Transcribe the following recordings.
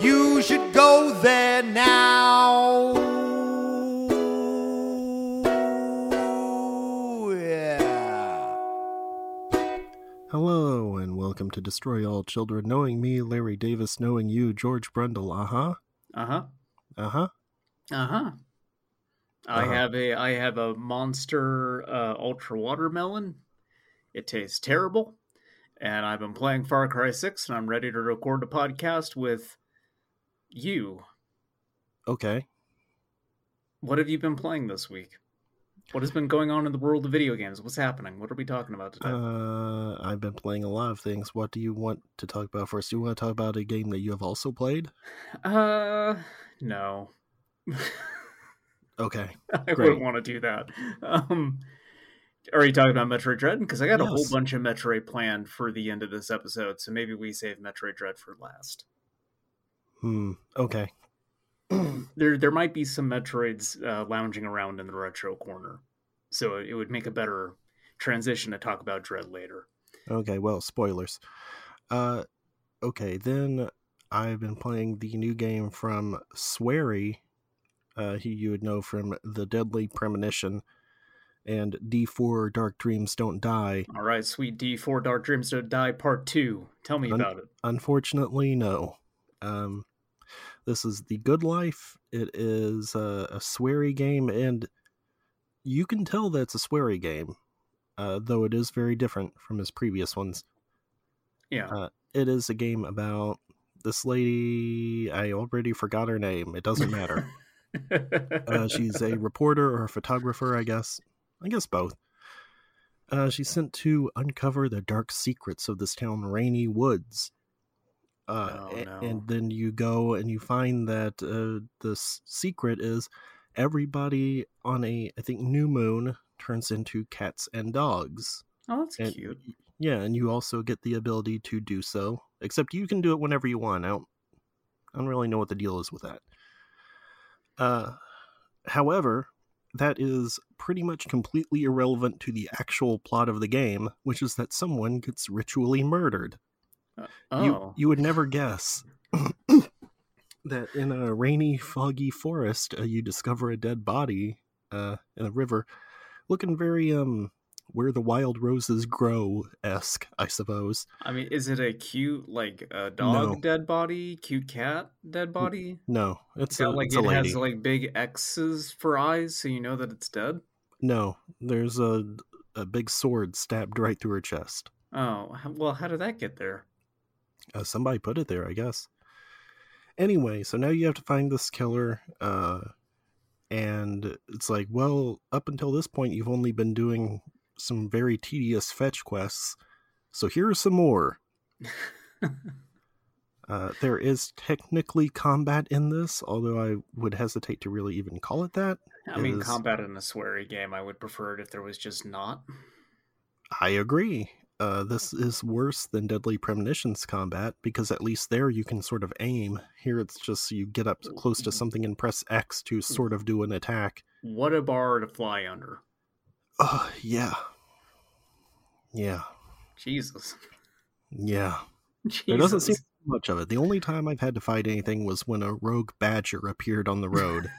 You should go there now. Yeah. Hello, and welcome to Destroy All Children. Knowing me, Larry Davis. Knowing you, George Brundle. Uh huh. Uh huh. Uh huh. Uh huh. I Uh-huh. have a I have a monster uh, ultra watermelon. It tastes terrible, and I've been playing Far Cry Six, and I'm ready to record a podcast with you. Okay. What have you been playing this week? What has been going on in the world of video games? What's happening? What are we talking about today? Uh, I've been playing a lot of things. What do you want to talk about first? Do you want to talk about a game that you have also played? Uh, no. Okay. I Great. wouldn't want to do that. Um, are you talking about Metroid Dread? Because I got a whole bunch of Metroid planned for the end of this episode, so maybe we save Metroid Dread for last. Hmm. Okay. there, there might be some Metroids uh, lounging around in the retro corner, so it would make a better transition to talk about Dread later. Okay. Well, spoilers. Uh, okay. Then I've been playing the new game from Swery, uh, who you would know from The Deadly Premonition and D4 Dark Dreams Don't Die. All right, Sweet D4 Dark Dreams Don't Die Part Two. Tell me Un- about it. Unfortunately, no. Um, this is the Good Life. It is a, a Swery game, and you can tell that it's a Swery game, uh, though it is very different from his previous ones. Yeah, Uh, it is a game about this lady. I already forgot her name. It doesn't matter. uh, she's a reporter or a photographer, I guess. I guess both. Uh, she's sent to uncover the dark secrets of this town, Rainy Woods. Uh, Oh, no. And then you go and you find that uh, the secret is everybody on a, I think, new moon turns into cats and dogs. oh, that's And cute. yeah, and you also get the ability to do so. Except you can do it whenever you want. I don't, I don't really know what the deal is with that. Uh, however, that is pretty much completely irrelevant to the actual plot of the game, which is that someone gets ritually murdered. Oh, You you would never guess that in a rainy, foggy forest, uh, you discover a dead body uh, in a river, looking very um where the wild roses grow esque, I suppose. I mean, is it a cute like a dog No. dead body, cute cat dead body? No, it's It's a, like it's it has like big X's for eyes, so you know that it's dead. No, there's a a big sword stabbed right through her chest. Oh well, how did that get there? Uh, somebody put it there, I guess. Anyway, so now you have to find this killer, uh, and it's like, well, up until this point, you've only been doing some very tedious fetch quests. So here are some more. Uh, there is technically combat in this, although I would hesitate to really even call it that. I mean, Is- combat in a Swery game, I would prefer it if there was just not. I agree. Uh, this is worse than Deadly Premonitions combat because at least there you can sort of aim. Here it's just you get up close to something and press X to sort of do an attack. What a bar to fly under. Oh, yeah. Yeah. Jesus. Yeah. Jesus. There doesn't seem much of it. The only time I've had to fight anything was when a rogue badger appeared on the road.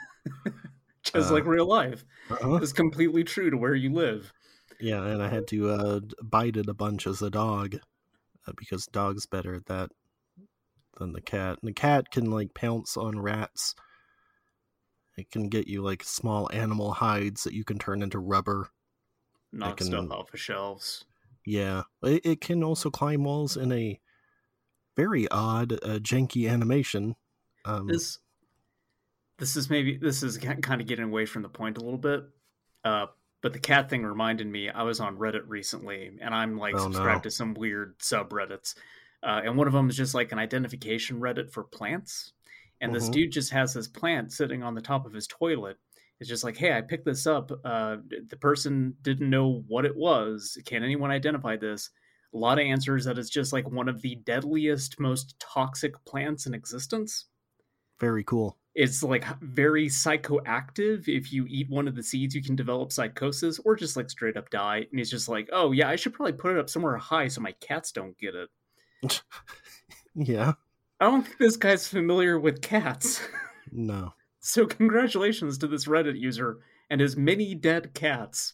just uh, like real life. uh-huh. It's completely true to where you live. Yeah, and I had to uh, bite it a bunch as a dog uh, because dog's better at that than the cat. And the cat can like pounce on rats. It can get you like small animal hides that you can turn into rubber. Knock can- stuff off of shelves. Yeah, it, it can also climb walls in a very odd, uh, janky animation. Um, this this is maybe this is kind of getting away from the point a little bit uh but the cat thing reminded me i was on reddit recently and i'm like Oh, subscribed no. to some weird subreddits uh, and one of them is just like an identification reddit for plants and this Mhm. dude just has this plant sitting on the top of his toilet. It's just like, hey, I picked this up. Uh, the person didn't know what it was. Can anyone identify this? A lot of answers that it's just like one of the deadliest, most toxic plants in existence. Very cool. It's like very psychoactive. If you eat one of the seeds, you can develop psychosis or just like straight up die. And he's just like, oh, yeah, I should probably put it up somewhere high so my cats don't get it. Yeah. I don't think this guy's familiar with cats. No. So congratulations to this Reddit user and his many dead cats.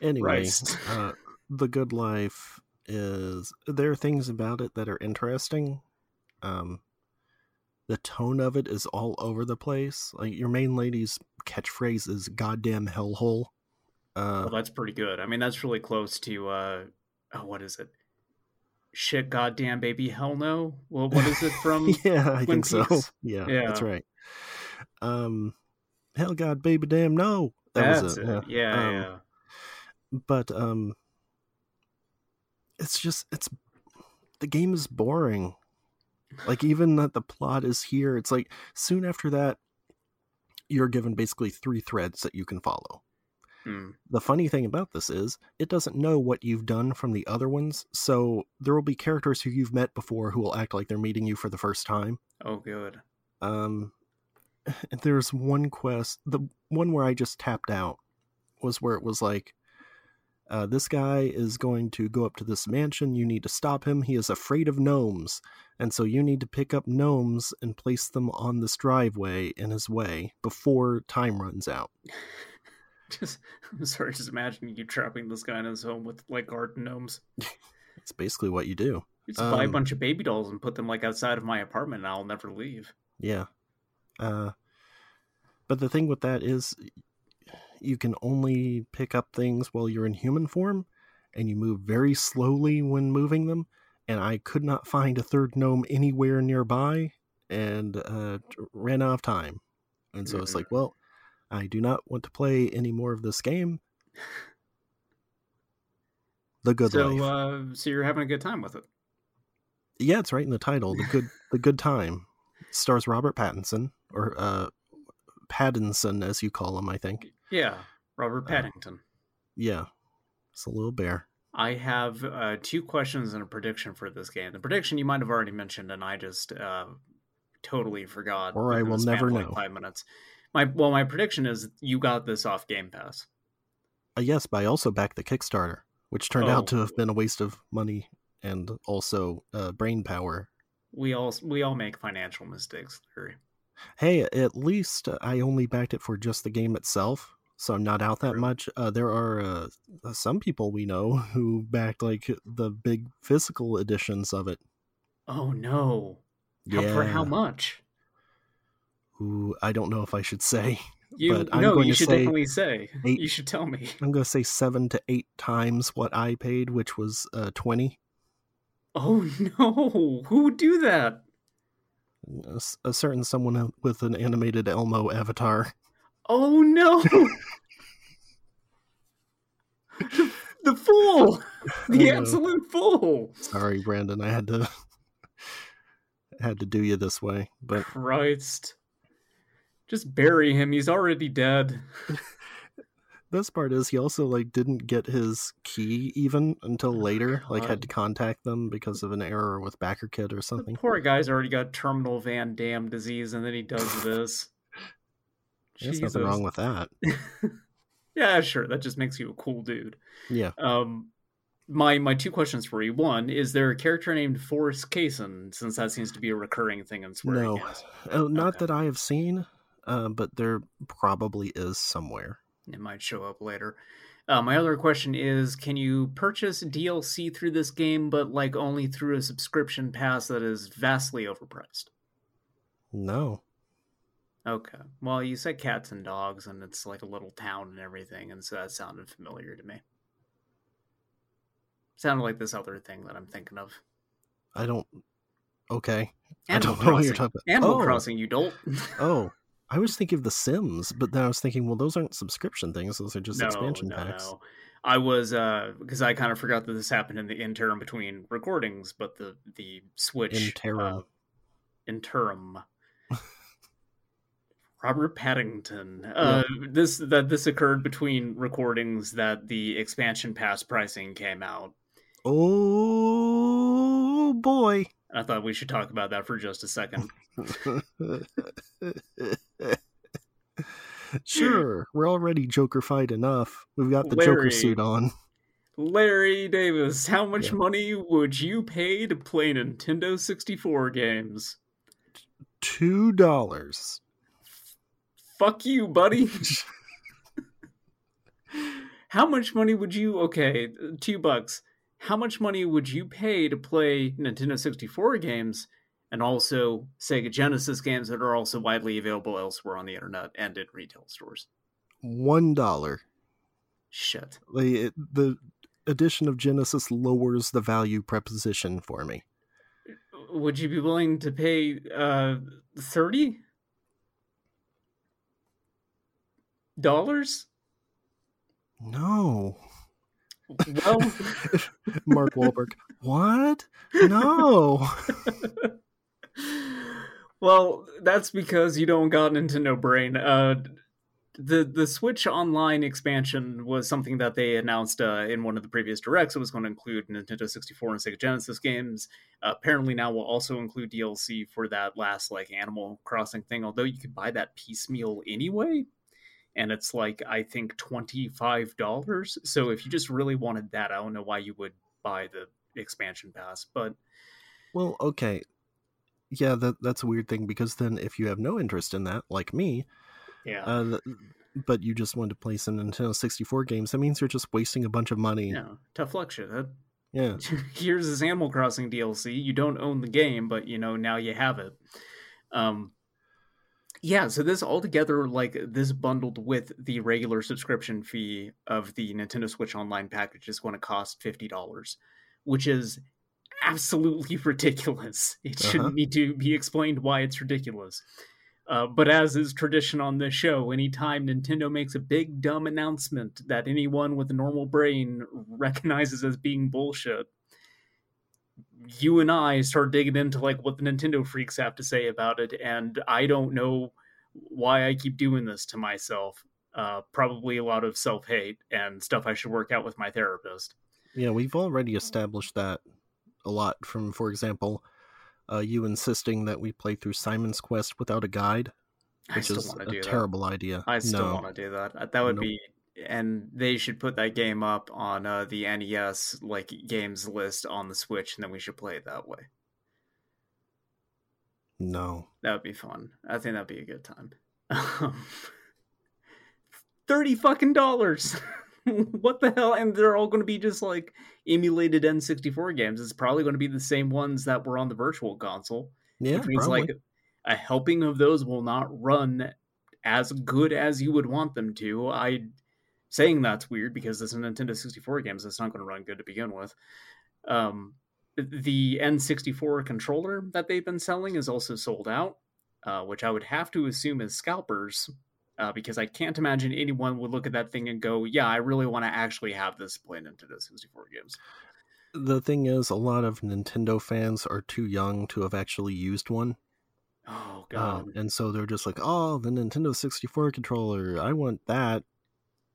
Anyway, uh, the good life is there are things about it that are interesting. Um, the tone of it is all over the place. Like your main lady's catchphrase is "goddamn hellhole." Uh, Well, that's pretty good. I mean, that's really close to uh, oh, what is it? Shit, goddamn, baby, hell no. Well, what is it from? yeah, I Twin think so. Yeah, Yeah. that's right. Um, hell, God, baby, damn, no. That That's was it. it. Yeah, Um, yeah. but um it's just it's the game is boring like even that the plot is here it's like soon after that you're given basically three threads that you can follow Hmm. the funny thing about this is it doesn't know what you've done from the other ones so there will be characters who you've met before who will act like they're meeting you for the first time Oh, good. um there's one quest the one where i just tapped out was where it was like uh, this guy is going to go up to this mansion you need to stop him he is afraid of gnomes and so you need to pick up gnomes and place them on this driveway in his way before time runs out Just, I'm sorry. Just imagine you trapping this guy in his home with like garden gnomes. it's basically what you do Just buy a Um, bunch of baby dolls and put them like outside of my apartment, and I'll never leave. Yeah. Uh, but the thing with that is, you can only pick up things while you're in human form, and you move very slowly when moving them. And I could not find a third gnome anywhere nearby, and uh, ran out of time. And so it's Mhm. like, well, I do not want to play any more of this game. The good so, life. uh, so you're having a good time with it. Yeah, it's right in the title. The good the good time. Stars Robert Pattinson or uh Pattinson as you call him, I think. Yeah, Robert Uh, Paddington. Yeah. It's a little bear. I have uh, two questions and a prediction for this game. The prediction you might have already mentioned, and I just uh, totally forgot. Or I will never like, know. Five minutes. My well, my prediction is you got this off Game Pass. Uh, yes, but I also backed the Kickstarter, which turned out to Oh. have been a waste of money and also uh, brain power. We all we all make financial mistakes, Larry. Hey, at least I only backed it for just the game itself, so I'm not out that much. Uh, there are uh, some people we know who backed like the big physical editions of it. Oh no! How, Yeah. For how much? Ooh, I don't know if I should say. You But I'm no, going you to should say definitely say. eight- You should tell me. I'm going to say seven to eight times what I paid, which was uh, 20. Oh no! Who would do that? A certain someone with an animated Elmo avatar. Oh no! the, the fool! The absolute fool! Sorry, Brandon. I had to had to do you this way, but Christ. Just bury him. He's already dead. this part is he also like didn't get his key even until oh, later. Like had to contact them because of an error with BackerKit or The something. poor guy's already got terminal Van Dam disease, and then he does this. There's nothing wrong with that. Yeah, sure. That just makes you a cool dude. Yeah. Um, my my two questions for you. One, is there a character named Forrest Kaysen? Since that seems to be a recurring thing in swearing No. Oh, not Okay. that I have seen, uh, but there probably is somewhere. It might show up later. Uh, my other question is: Can you purchase DLC through this game, but like only through a subscription pass that is vastly overpriced? No. Okay. Well, you said cats and dogs, and it's like a little town and everything, and so that sounded familiar to me. Sounded like this other thing that I'm thinking of. I don't. Okay. I don't know what you're talking about. Animal Oh. Crossing, you don't. Oh, I was thinking of The Sims, but then I was thinking, well, those aren't subscription things; those are just expansion packs. No. I was uh because I kind of forgot that this happened in the interim between recordings, but the the Switch Interim. uh, interim. Robert Paddington. Uh, This that this occurred between recordings that the expansion pass pricing came out. Oh boy. I thought we should talk about that for just a second. sure, we're already Joker-fied enough. We've got the Larry. Joker suit on. Larry Davis, how much Yeah. money would you pay to play Nintendo 64 games? Two dollars. Fuck you, buddy. How much money would you okay, two bucks. How much money would you pay to play Nintendo 64 games and also Sega Genesis games that are also widely available elsewhere on the internet and in retail stores? One dollar. Shit. The the addition of Genesis lowers the value preposition for me. Would you be willing to pay uh 30 dollars? No. Well, Mark Wahlberg. what? No. well, that's because you don't got Nintendo Brain. Uh, the the Switch Online expansion was something that they announced uh, in one of the previous directs. It was going to include Nintendo 64 and Sega Genesis games. Uh, apparently, now will also include DLC for that last like Animal Crossing thing. Although you could buy that piecemeal anyway, and it's like I think twenty five dollars. So if you just really wanted that, I don't know why you would buy the expansion pass, but Well, okay. Yeah, that that's a weird thing because then if you have no interest in that, like me, yeah. uh, th- but you just want to play some Nintendo 64 games, that means you're just wasting a bunch of money. Yeah, tough luck shit. That- Yeah. Here's this Animal Crossing DLC. You don't own the game, but you know now you have it. Um, yeah. So this altogether, like this bundled with the regular subscription fee of the Nintendo Switch Online package, is going to cost fifty dollars, which is absolutely ridiculous. It Uh-huh. shouldn't need to be explained why it's ridiculous. Uh, but as is tradition on this show, anytime Nintendo makes a big dumb announcement that anyone with a normal brain recognizes as being bullshit, you and I start digging into like what the Nintendo freaks have to say about it, and I don't know why I keep doing this to myself. Uh, probably a lot of self hate and stuff I should work out with my therapist. Yeah, we've already established that a lot from, for example, uh, you insisting that we play through Simon's Quest without a guide, I which still is a to do that. terrible idea. I still no. want to do that. That would be, and they should put that game up on uh, the NES like games list on the Switch, and then we should play it that way. No. That would be fun. I think that'd be a good time. Thirty fucking dollars. what the hell? And they're all going to be just like emulated N64 games. It's probably going to be the same ones that were on the Virtual Console. Yeah, which means probably. like a helping of those will not run as good as you would want them to. I saying that's weird because it's a Nintendo 64 games. It's not going to run good to begin with. Um, the N64 controller that they've been selling is also sold out, uh, which I would have to assume is scalpers. Uh, because I can't imagine anyone would look at that thing and go, "Yeah, I really want to actually have this play Nintendo 64 games." the thing is, a lot of Nintendo fans are too young to have actually used one. Oh Uh, god, and so they're just like, oh, the Nintendo 64 controller, I want that.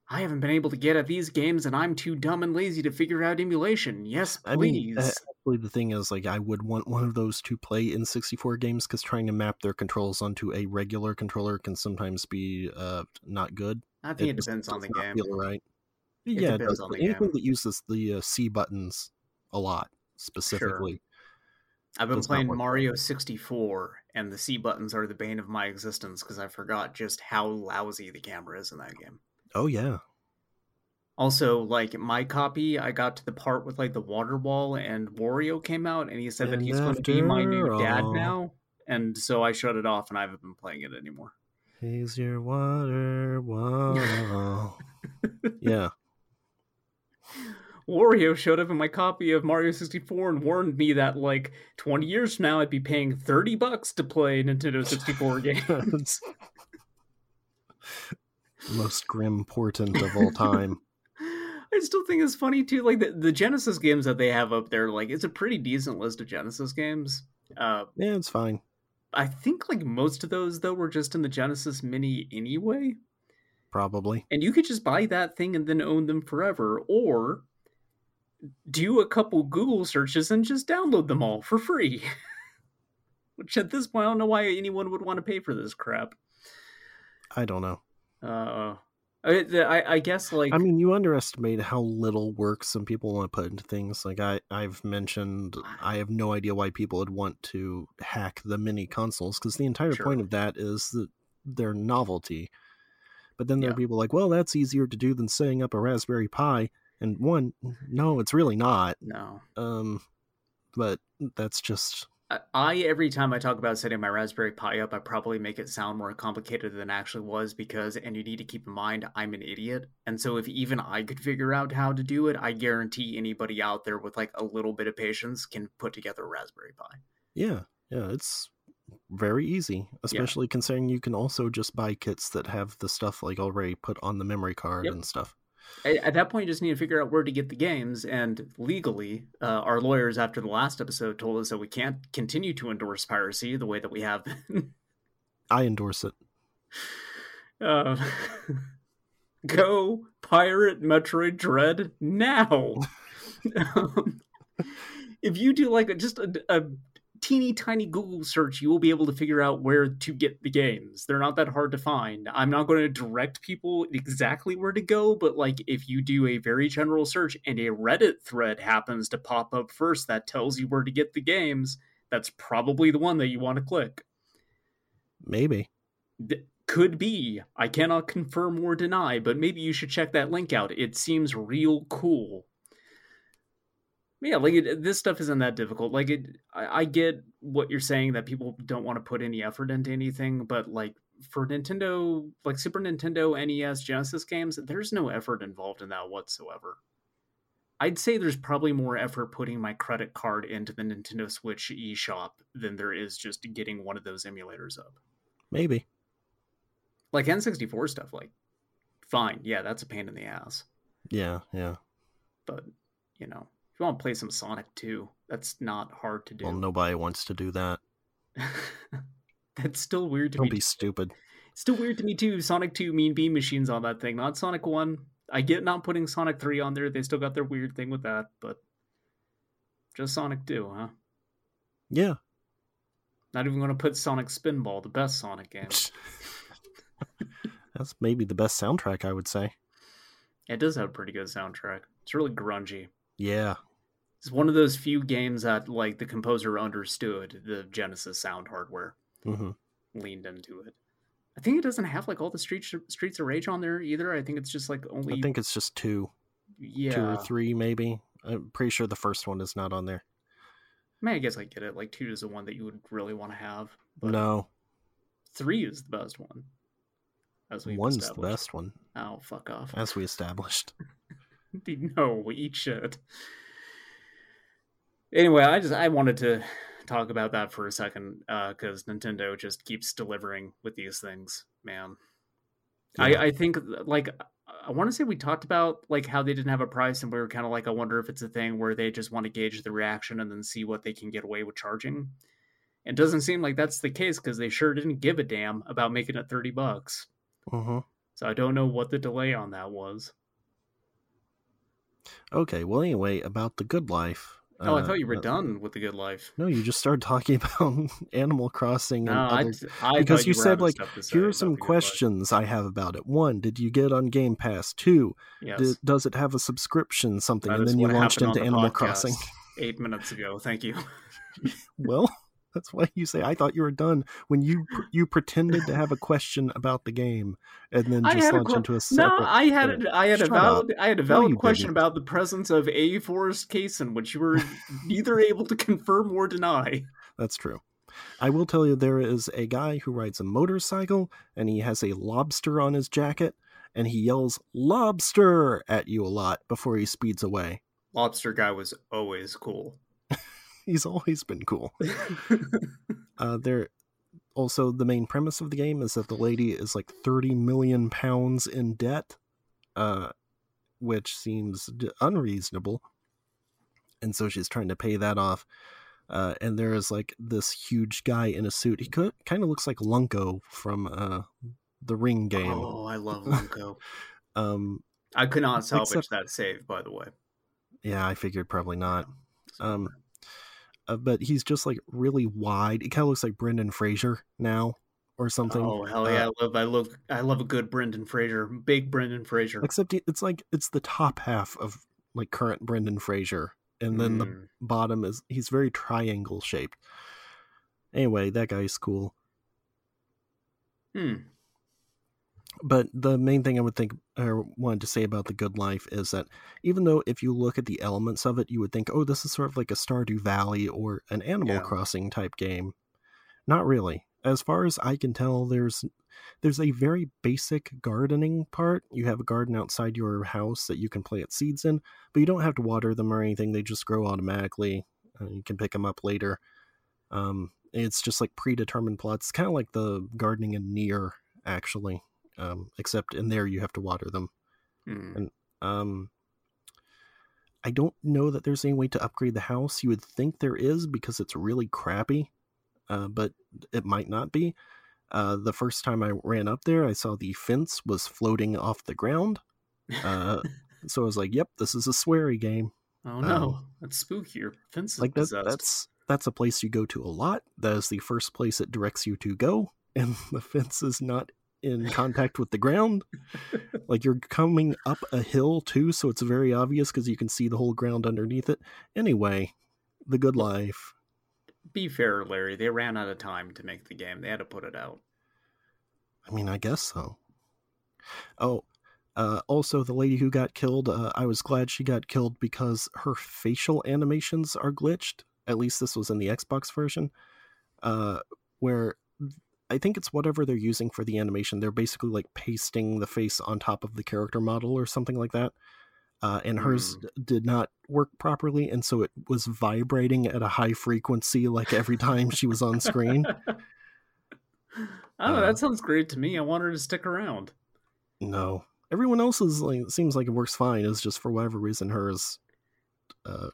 I haven't been able to get at these games, and I'm too dumb and lazy to figure out emulation. Yes, please. I mean, actually, the thing is, like, I would want one of those to play N64 games because trying to map their controls onto a regular controller can sometimes be uh, not good. I think it, just depends on the game. feel right. It yeah, it depends does. on the anything game. that uses the uh, C buttons a lot specifically. I've been playing. Mario 64, and the C buttons are the bane of my existence because I forgot just how lousy the camera is in that game. Oh yeah, Also, like my copy, I got to the part with like the water wall, and Wario came out, and he said that he's going to be my new after dad now, and so I shut it off, and I haven't been playing it anymore. he's your water wall. yeah, Wario showed up in my copy of Mario 64 and warned me that like 20 years from now I'd be paying 30 bucks to play Nintendo 64 games. most grim portent of all time. I still think it's funny too like the, the Genesis games that they have up there like it's a pretty decent list of Genesis games. Uh yeah, it's fine. I think like most of those though were just in the Genesis Mini anyway. Probably. And you could just buy that thing and then own them forever, or do a couple Google searches and just download them all for free. Which at this point, I don't know why anyone would want to pay for this crap. I don't know. Uh, I, I, I guess like I mean, you underestimate how little work some people want to put into things. Like I, I've mentioned, I have no idea why people would want to hack the mini consoles because the entire Sure. point of that is that their novelty. But then there Yeah. are people like, well, that's easier to do than setting up a Raspberry Pi. And one, no, it's really not. no. Um, but that's just I- every time I talk about setting my Raspberry Pi up, I probably make it sound more complicated than it actually was because, and you need to keep in mind, I'm an idiot, and so if even I could figure out how to do it, I guarantee anybody out there with like a little bit of patience can put together a Raspberry Pi. yeah, yeah, it's very easy, especially considering you can also just buy kits that have the stuff like already put on the memory card Yep. and stuff. At, at that point, you just need to figure out where to get the games, and legally, uh, our lawyers after the last episode told us that we can't continue to endorse piracy the way that we have been. I endorse it. Uh, go pirate Metroid Dread now. um, if you do like a, just a, a teeny tiny Google search, you will be able to figure out where to get the games. They're not that hard to find. I'm not going to direct people exactly where to go, but like if you do a very general search and a Reddit thread happens to pop up first that tells you where to get the games, that's probably the one that you want to click. Maybe. Th- could be. I cannot confirm or deny, but maybe you should check that link out. It seems real cool. Yeah, like it, this stuff isn't that difficult. Like it, I, I get what you're saying that people don't want to put any effort into anything, but like for Nintendo, like Super Nintendo, NES, Genesis games, there's no effort involved in that whatsoever. I'd say there's probably more effort putting my credit card into the Nintendo Switch eShop than there is just getting one of those emulators up Maybe. like N64 stuff, like fine, yeah, that's a pain in the ass. Yeah, yeah. But you know, if you want to play some Sonic 2, that's not hard to do. Well, nobody wants to do that. that's still weird to Don't me. be stupid. It's Still weird to me too. Sonic 2 Mean Bean Machines on that thing, not Sonic 1. I get not putting Sonic 3 on there. They still got their weird thing with that, but just Sonic 2, huh? Yeah. Not even going to put Sonic Spinball, the best Sonic game. That's maybe the best soundtrack, I would say. It does have a pretty good soundtrack. It's really grungy. Yeah. It's one of those few games that like the composer understood the Genesis sound hardware, hmm leaned into it. I think it doesn't have like all the Streets Streets of Rage on there either. I think it's just like only I think it's just two, yeah. two or three, maybe. I'm pretty sure the first one is not on there. I mean, I guess I get it. Like two is the one that you would really want to have, but no, three is the best one. As we one's the best one, Oh, fuck off! as we established. no, we eat shit. Anyway, I just I wanted to talk about that for a second because Nintendo just keeps delivering with these things, man. Yeah. I I think like I want to say we talked about like how they didn't have a price, and we were kind of like I wonder if it's a thing where they just want to gauge the reaction and then see what they can get away with charging. It doesn't seem like that's the case because they sure didn't give a damn about making it thirty bucks. hmm So I don't know what the delay on that was. Okay, well, anyway, about the good life. Oh, I uh, thought you were uh, done with the good life. No, you just started talking about Animal Crossing and No, I, other I because thought you said like here are some questions I have about it. One, did you get on Game Pass? Two, Yes, did, does it have a subscription something? that and then you launched into Animal Crossing. eight minutes ago. Thank you. well, that's why you say I thought you were done when you you pretended to have a question about the game and then just had a launched into a separate. No, I had a, I had a valid I had a valid you question didn't. about the presence of a Forrest Kaysen, which you were neither able to confirm or deny. That's true. I will tell you there is a guy who rides a motorcycle and he has a lobster on his jacket and he yells lobster at you a lot before he speeds away. Lobster guy was always cool. He's always been cool. Uh, there also the main premise of the game is that the lady is like 30 million pounds in debt, uh, which seems unreasonable. And so she's trying to pay that off. Uh, and there is like this huge guy in a suit. He kind of looks like Lunko from uh, the Ring game. Oh, I love Lunko. Um, I could not salvage Except- that save, by the way. yeah, I figured probably not. Um, uh, but he's just like really wide. He kind of looks like Brendan Fraser now or something. oh hell Uh, yeah! I love, I love, I love a good Brendan Fraser, big Brendan Fraser. Except it's like it's the top half of like current Brendan Fraser, and then the Mm. bottom is he's very triangle shaped. Anyway, that guy's cool. Hmm. But the main thing I would think or wanted to say about the Good Life is that even though if you look at the elements of it, you would think, oh, this is sort of like a Stardew Valley or an Animal Yeah. Crossing type game. Not really. As far as I can tell, there's there's a very basic gardening part. You have a garden outside your house that you can plant seeds in, but you don't have to water them or anything. They just grow automatically. Uh, you can pick them up later. Um, it's just like predetermined plots, kind of like the gardening in NieR, actually. Um, except in there you have to water them. Hmm. Um, I don't know that there's any way to upgrade the house. You would think there is because it's really crappy, uh, but it might not be. Uh, the first time I ran up there, I saw the fence was floating off the ground. Uh, so I was like, "Yep, this is a Swery game." oh no, um, that's spooky. Your fence is Like that, that's that's a place you go to a lot. That is the first place it directs you to go, and the fence is not in contact with the ground. like you're coming up a hill too, so it's very obvious because you can see the whole ground underneath it. Anyway, the good life. Be fair, Larry. They ran out of time to make the game. They had to put it out. I mean, I guess so. Oh, uh, also the lady who got killed. Uh, I was glad she got killed because her facial animations are glitched. At least this was in the Xbox version, uh, where I think it's whatever they're using for the animation. They're basically like pasting the face on top of the character model or something like that. Uh, and hers d- did not work properly, and so it was vibrating at a high frequency, like every time she was on screen. I. Uh, That sounds great to me. I want her to stick around. No, everyone else's like seems like it works fine. It's just for whatever reason hers, uh,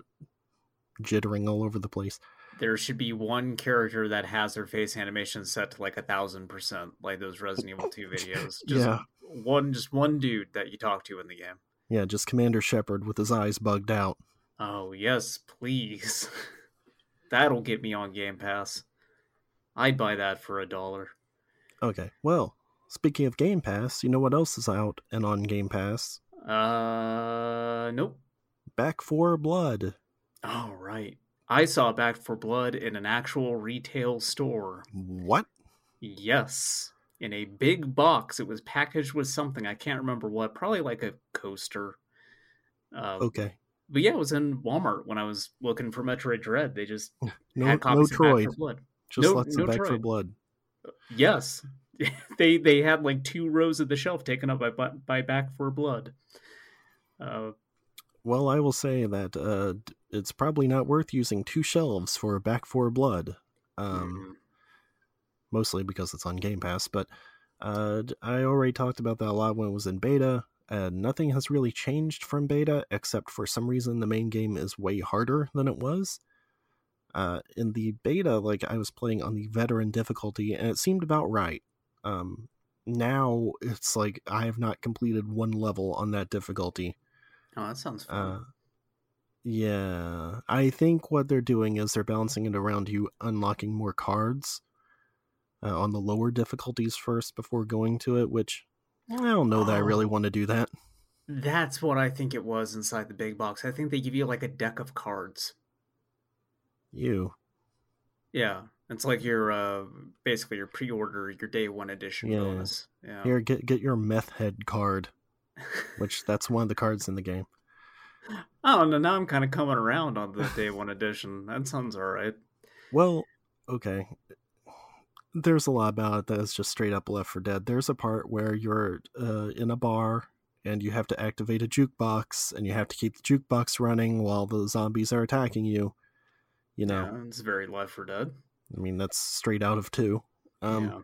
jittering all over the place. There should be one character that has their face animation set to like a thousand percent, like those Resident Evil 2 videos. Just Yeah. one just one dude that you talk to in the game. Yeah, just Commander Shepard with his eyes bugged out. Oh yes, please. That'll get me on Game Pass. I'd buy that for a dollar. Okay, well, speaking of Game Pass, you know what else is out and on Game Pass? Uh nope. Back 4 Blood. Oh right. I saw Back 4 Blood in an actual retail store. What? Yes. In a big box. It was packaged with something. I can't remember what. Probably like a coaster. Uh, Okay, But yeah, it was in Walmart when I was looking for Metroid Dread. They just no, had no copies of Back Troy, for Blood. just no- lots no of Back 4 Blood. Yes. they they had like two rows of the shelf taken up by by Back 4 Blood. Uh, Well, I will say that uh, it's probably not worth using two shelves for Back 4 Blood. Um, mm, mostly because it's on Game Pass. But uh, I already talked about that a lot when it was in beta. Uh, nothing has really changed from beta, except for some reason the main game is way harder than it was. Uh, in the beta, like I was playing on the veteran difficulty, and it seemed about right. Um, now it's like I have not completed one level on that difficulty. Oh, that sounds fun. Uh, yeah, I think what they're doing is they're balancing it around you unlocking more cards uh, on the lower difficulties first before going to it, which I don't know that I really Oh. want to do that. That's what I think it was inside the big box. I think they give you like a deck of cards. You, Yeah, it's like your uh basically your pre-order, your day one edition Yeah. bonus. Yeah. here, get get your meth head card, which that's one of the cards in the game. I don't know. Now I'm kind of coming around on the day one edition. That sounds all right. Well, okay. There's a lot about it that is just straight up Left 4 Dead. There's a part where you're uh, in a bar and you have to activate a jukebox and you have to keep the jukebox running while the zombies are attacking you. You know, yeah, it's very Left 4 Dead. I mean, that's straight out of two. Um, yeah.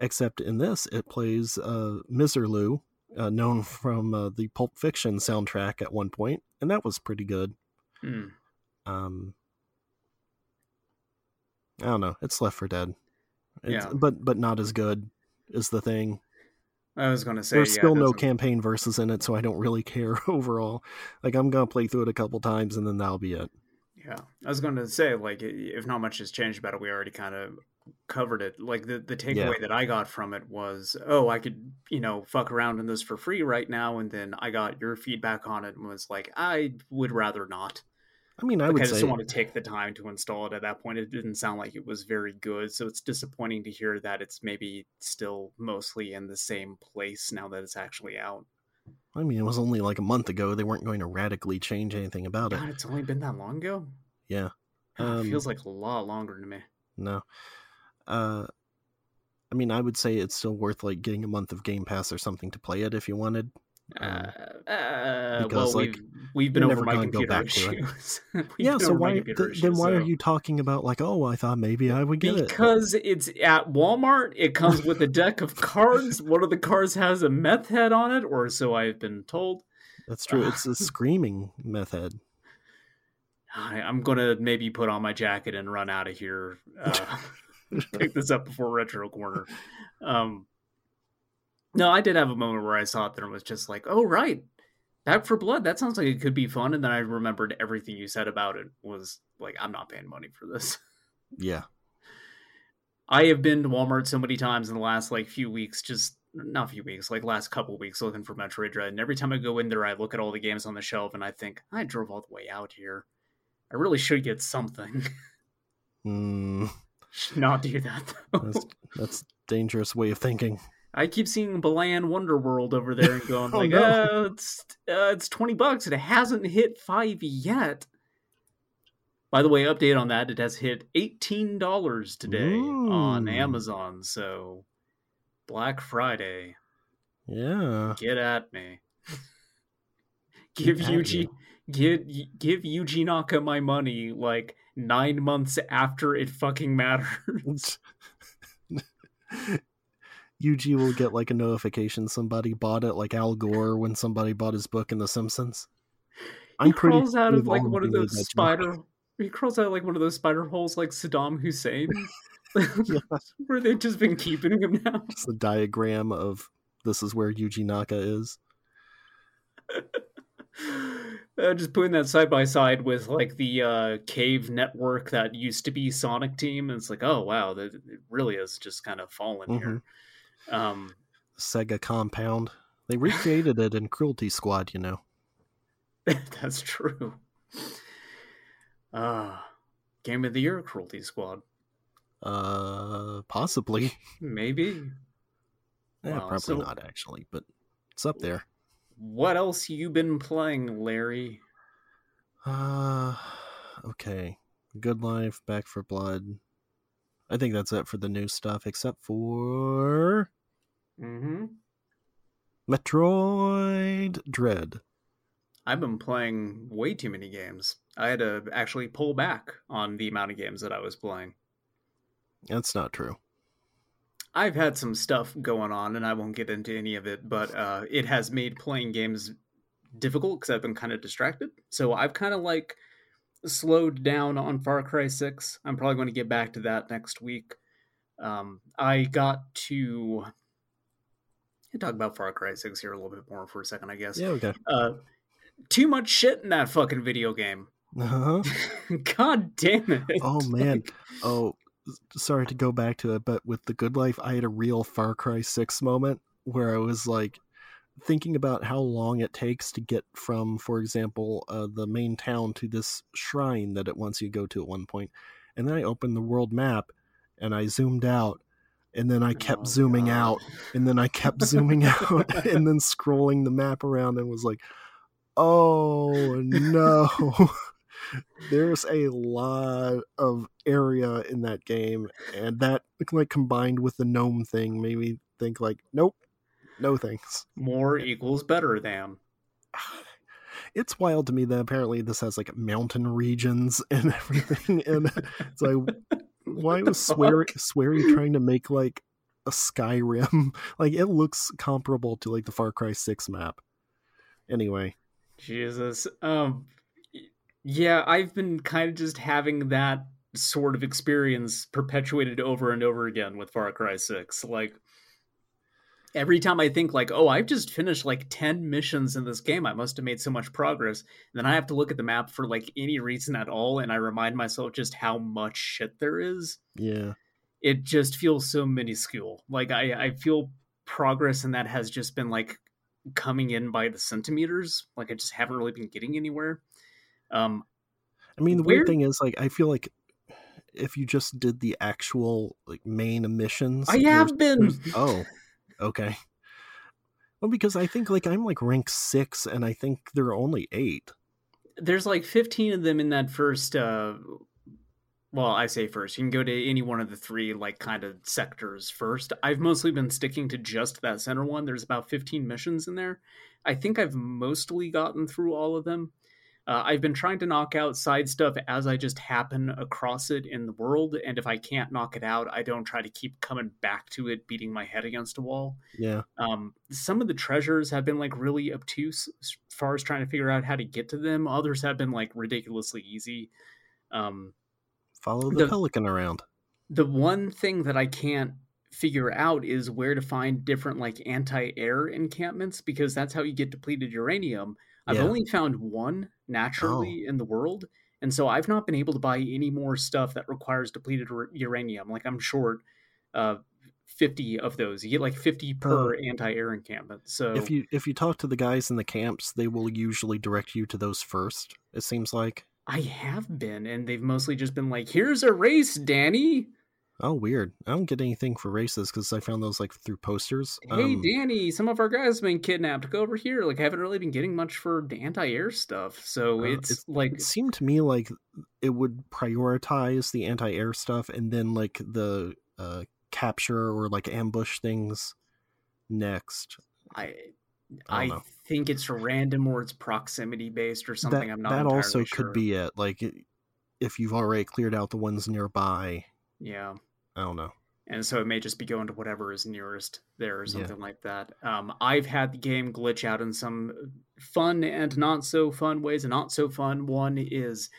Except in this, it plays uh, Miserlou, uh, known from uh, the Pulp Fiction soundtrack at one point, and that was pretty good. Hmm. Um, I don't know. It's Left 4 Dead. It's, Yeah. but but not as good is the thing. I was gonna say There's yeah, still no campaign verses in it, so I don't really care overall. Like I'm gonna play through it a couple times and then that'll be it. Yeah, I was going to say like if not much has changed about it, we already kind of covered it. Like the the takeaway that I got from it was, oh, I could you know fuck around in this for free right now, and then I got your feedback on it and was like, I would rather not. I mean, I would I just want to take the time to install it. At that point, it didn't sound like it was very good, so it's disappointing to hear that it's maybe still mostly in the same place now that it's actually out. I mean, it was only like a month ago. They weren't going to radically change anything about it. It's only been that long ago. Yeah. Um, it feels like a lot longer to me. No. Uh I mean, I would say it's still worth like getting a month of Game Pass or something to play it if you wanted. Uh, Um, uh, because, well, like, we've, we've been over my computer back to it. issues. Yeah, so why th- then issues, why are you talking about like, oh, I thought maybe I would get it. Because it's at Walmart. It comes with a deck of cards. One of the cards has a meth head on it, or so I've been told. That's true. It's a screaming method. I, I'm gonna maybe put on my jacket and run out of here. Uh, pick this up before Retro Corner. Um, no, I did have a moment where I saw it and was just like, "Oh right, Back 4 Blood. That sounds like it could be fun." And then I remembered everything you said about it. Was like, I'm not paying money for this. Yeah. I have been to Walmart so many times in the last like few weeks, just not a few weeks, like last couple weeks, looking for Metroid Dread. And every time I go in there, I look at all the games on the shelf and I think, I drove all the way out here. I really should get something. Mm, should not do that that's that's dangerous way of thinking. I keep seeing Balan Wonderworld over there and going Oh, like, no. uh, it's uh, it's twenty bucks and it hasn't hit five yet. By the way, update on that: it has hit eighteen dollars today on Amazon. So Black Friday, Yeah. get at me. give Yuji, give give Yuji Naka my money like nine months after it fucking matters. Yuji will get like a notification somebody bought it, like Al Gore when somebody bought his book in The Simpsons. he crawls out of like one of those joke. spider. He crawls out of, like one of those spider holes, like Saddam Hussein, where they've just been keeping him now. It's the diagram of this is where Yuji Naka is. Uh, just putting that side by side with like the uh, cave network that used to be Sonic Team, and it's like, oh wow, that it really is just kind of fallen here. Um, Sega Compound. They recreated it in Cruelty Squad, you know. that's true. Uh, Game of the Year, Cruelty Squad, Uh, possibly. maybe. Yeah, Wow, probably so- not actually, but it's up there. What else you been playing, Larry? Uh, okay. Good Life, Back 4 Blood. I think that's it for the new stuff, except for Mm-hmm. Metroid Dread. I've been playing way too many games. I had to actually pull back on the amount of games that I was playing. That's not true. I've had some stuff going on, and I won't get into any of it, but uh, it has made playing games difficult because I've been kind of distracted. So I've kind of like slowed down on Far Cry 6. I'm probably going to get back to that next week. Um, I got to talk about Far Cry 6 here a little bit more for a second, I guess. Yeah, okay. Uh, too much shit in that fucking video game. Uh-huh. God damn it. Oh man. Oh, s- sorry to go back to it, but with the Good Life, I had a real Far Cry 6 moment where I was like thinking about how long it takes to get from, for example, uh, the main town to this shrine that it wants you to go to at one point. And then I opened the world map and I zoomed out. And then I kept Oh, zooming God. out, and then I kept zooming out, and then scrolling the map around, and was like, "Oh no!" There's a lot of area in that game and that like combined with the gnome thing made me think like nope no thanks More equals better than. it's wild to me that apparently this has like mountain regions and everything and it's like why was swear fuck? Swery trying to make like a skyrim like it looks comparable to like the far cry 6 map anyway Jesus. Um yeah, I've been kind of just having that sort of experience perpetuated over and over again with Far Cry 6. Like every time I think like, "Oh, I've just finished like 10 missions in this game. I must have made so much progress." And then I have to look at the map for like any reason at all and I remind myself just how much shit there is. Yeah. It just feels so minuscule. Like I I feel progress and that has just been like coming in by the centimeters. Like I just haven't really been getting anywhere. Um I mean, the weird thing is, like, I feel like if you just did the actual like main missions, I have been oh, okay. Well, because I think like I'm like rank six, and I think there are only eight. there's like 15 of them in that first uh well i say first you can go to any one of the three like kind of sectors first i've mostly been sticking to just that center one there's about 15 missions in there i think i've mostly gotten through all of them uh, i've been trying to knock out side stuff as i just happen across it in the world and if i can't knock it out i don't try to keep coming back to it beating my head against a wall Yeah, um, some of the treasures have been like really obtuse as far as trying to figure out how to get to them. Others have been like ridiculously easy. Um, follow the, The- pelican around. the one thing that I can't figure out is where to find different like anti-air encampments because that's how you get depleted uranium. I've Yeah. only found one naturally in the world, and so I've not been able to buy any more stuff that requires depleted ur- uranium. Like I'm short uh 50 of those. You get like 50 per anti-air encampment. So If you if you talk to the guys in the camps, they will usually direct you to those first. It seems like. I have been, and they've mostly just been like, "Here's a race, Danny. Oh, weird. I don't get anything for races because I found those like through posters. Hey, Um, Danny, some of our guys have been kidnapped. Go over here." Like, I haven't really been getting much for anti-air stuff, so Uh, it's, it's- like, it seemed to me like it would prioritize the anti-air stuff and then like the uh, capture or like ambush things next. I, I I, think it's random or it's proximity based or something. that I'm not. that also sure. could be it. Like it- if you've already cleared out the ones nearby. Yeah. I don't know. and so it may just be going to whatever is nearest there or Yeah. something like that. Um, I've had the game glitch out in some fun and not so fun ways. A not so fun one is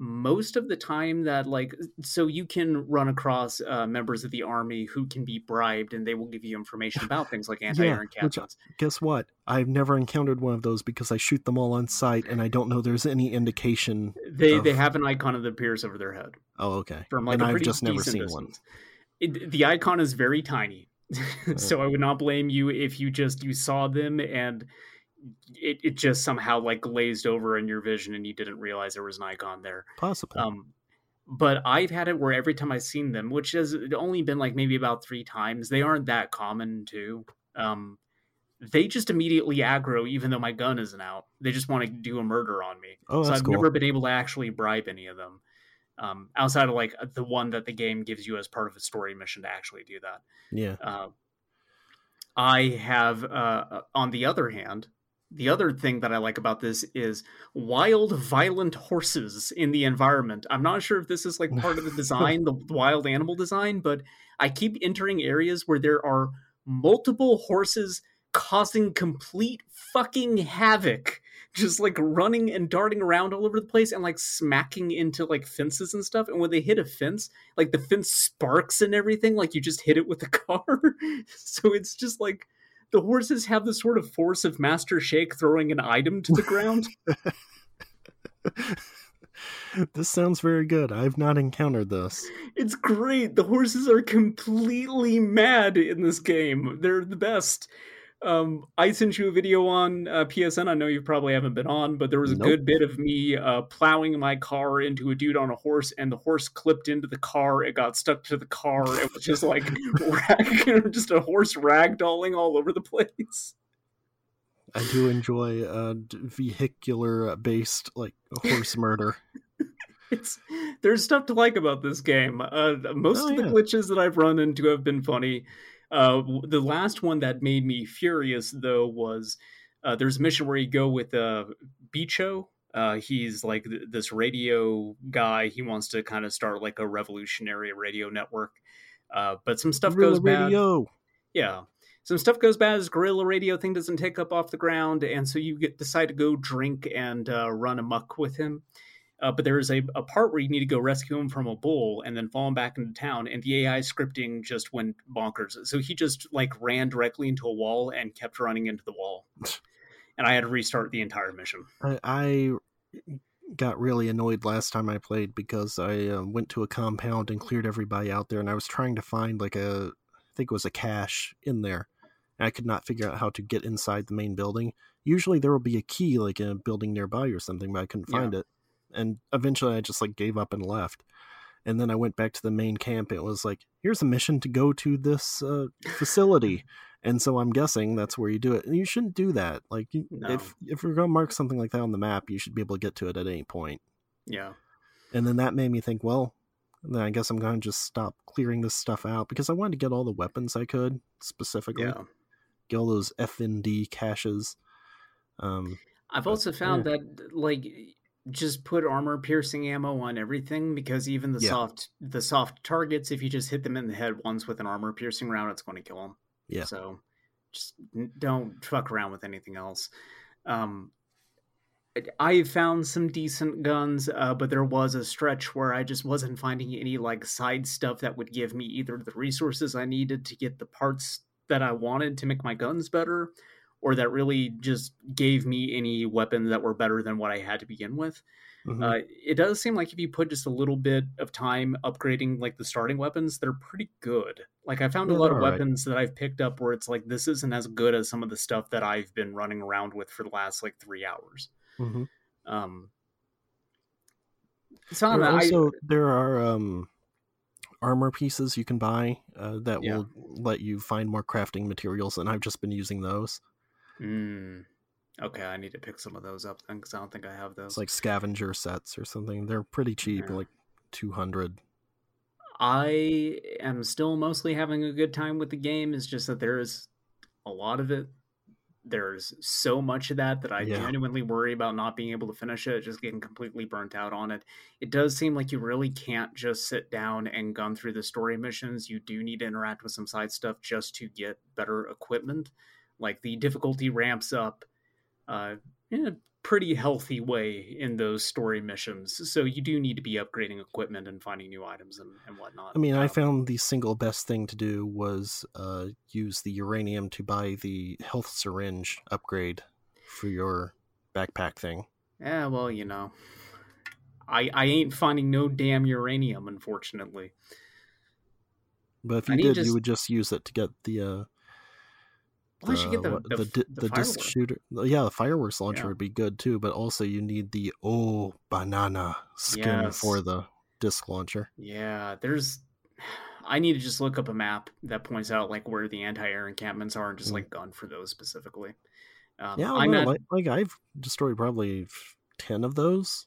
most of the time that like so you can run across uh, members of the army who can be bribed and they will give you information about things like anti-air which- encampments. Guess what? I've never encountered one of those because I shoot them all on sight and I don't know there's any indication. They they have an icon that appears over their head. Oh, okay. from like and I've just never seen one. It, the icon is very tiny, so I would not blame you if you just you saw them and it, it just somehow like glazed over in your vision and you didn't realize there was an icon there. Possible. Um, but I've had it where every time I've seen them, which has only been like maybe about three times, they aren't that common too. Um, they just immediately aggro, even though my gun isn't out. They just want to do a murder on me oh, so I've cool. never been able to actually bribe any of them. Um, outside of like the one that the game gives you as part of a story mission to actually do that. Yeah. Uh, I have, uh, on the other hand, the other thing that I like about this is wild, violent horses in the environment. I'm not sure if this is like part of the design, the wild animal design, but I keep entering areas where there are multiple horses causing complete fucking havoc just like running and darting around all over the place and like smacking into like fences and stuff and when they hit a fence like the fence sparks and everything like you just hit it with a car so it's just like the horses have the sort of force of master shake throwing an item to the ground this sounds very good. I've not encountered this. it's great the horses are completely mad in this game they're the best um, I sent you a video on uh, PSN. I know you probably haven't been on, but there was a Nope. good bit of me uh, plowing my car into a dude on a horse, and the horse clipped into the car. It got stuck to the car. It was just like rag, just a horse ragdolling all over the place. I do enjoy uh, vehicular based like horse murder. It's there's stuff to like about this game. Uh, most Oh, of the yeah. glitches that I've run into have been funny. Uh, the last one that made me furious though was uh, there's a mission where you go with uh, Bicho. Uh, he's like th- this radio guy. He wants to kind of start like a revolutionary radio network. Uh, but some stuff goes bad. radio. Yeah. Some stuff goes bad. His guerrilla radio thing doesn't take up off the ground, and so you get decide to go drink and uh, run amok with him. Uh, but there is a, a part where you need to go rescue him from a bull and then follow him back into town, and the AI scripting just went bonkers. So he just like ran directly into a wall and kept running into the wall, and I had to restart the entire mission. I, I got really annoyed last time I played because I uh, went to a compound and cleared everybody out there, and I was trying to find like a, I think it was a cache in there. And I could not figure out how to get inside the main building. Usually there will be a key like in a building nearby or something, but I couldn't find Yeah. it. And eventually I just like gave up and left. And then I went back to the main camp. It was like, here's a mission to go to this uh, facility. And so I'm guessing that's where you do it. And you shouldn't do that. Like, you- No. if if you're going to mark something like that on the map, you should be able to get to it at any point. Yeah, And then that made me think, well, then I guess I'm going to just stop clearing this stuff out because I wanted to get all the weapons I could specifically, yeah. get all those FND caches. Um, I've also found that like just put armor piercing ammo on everything because even the Yeah. soft the soft targets, if you just hit them in the head once with an armor piercing round, it's going to kill them. Yeah. So just don't fuck around with anything else. Um, I found some decent guns, uh, but there was a stretch where I just wasn't finding any like side stuff that would give me either the resources I needed to get the parts that I wanted to make my guns better, or that really just gave me any weapons that were better than what I had to begin with. mhm. Uh, it does seem like if you put just a little bit of time upgrading like the starting weapons, they're pretty good. Like I found a lot of weapons that I've picked up where it's like this isn't as good as some of the stuff that I've been running around with for the last like three hours. Mhm. Um, so There know. I- also, there are um, armor pieces you can buy uh, that Yeah. will let you find more crafting materials, and I've just been using those. Mm, okay, I need to pick some of those up then because I don't think I have those. It's like scavenger sets or something. They're pretty cheap, Yeah. like two hundred. I am still mostly having a good time with the game. It's just that there is a lot of it. There's so much of that that I Yeah. genuinely worry about not being able to finish it, just getting completely burnt out on it. It does seem like you really can't just sit down and gun through the story missions. You do need to interact with some side stuff just to get better equipment. Like the difficulty ramps up uh, in a pretty healthy way in those story missions. So you do need to be upgrading equipment and finding new items and, and whatnot. I mean, I Um, found the single best thing to do was uh, use the uranium to buy the health syringe upgrade for your backpack thing. Yeah, well, you know, I I ain't finding no damn uranium, unfortunately. But if you did, just- you would just use it to get the uh, Should get the the, the, the the disc shooter. Yeah, the fireworks launcher Yeah. would be good too. But also, you need the oh banana skin for the disc launcher. Yeah, there's. I need to just look up a map that points out like where the anti-air encampments are and just Mm. like gun for those specifically. Um, yeah, I'm like, like I've destroyed probably ten of those.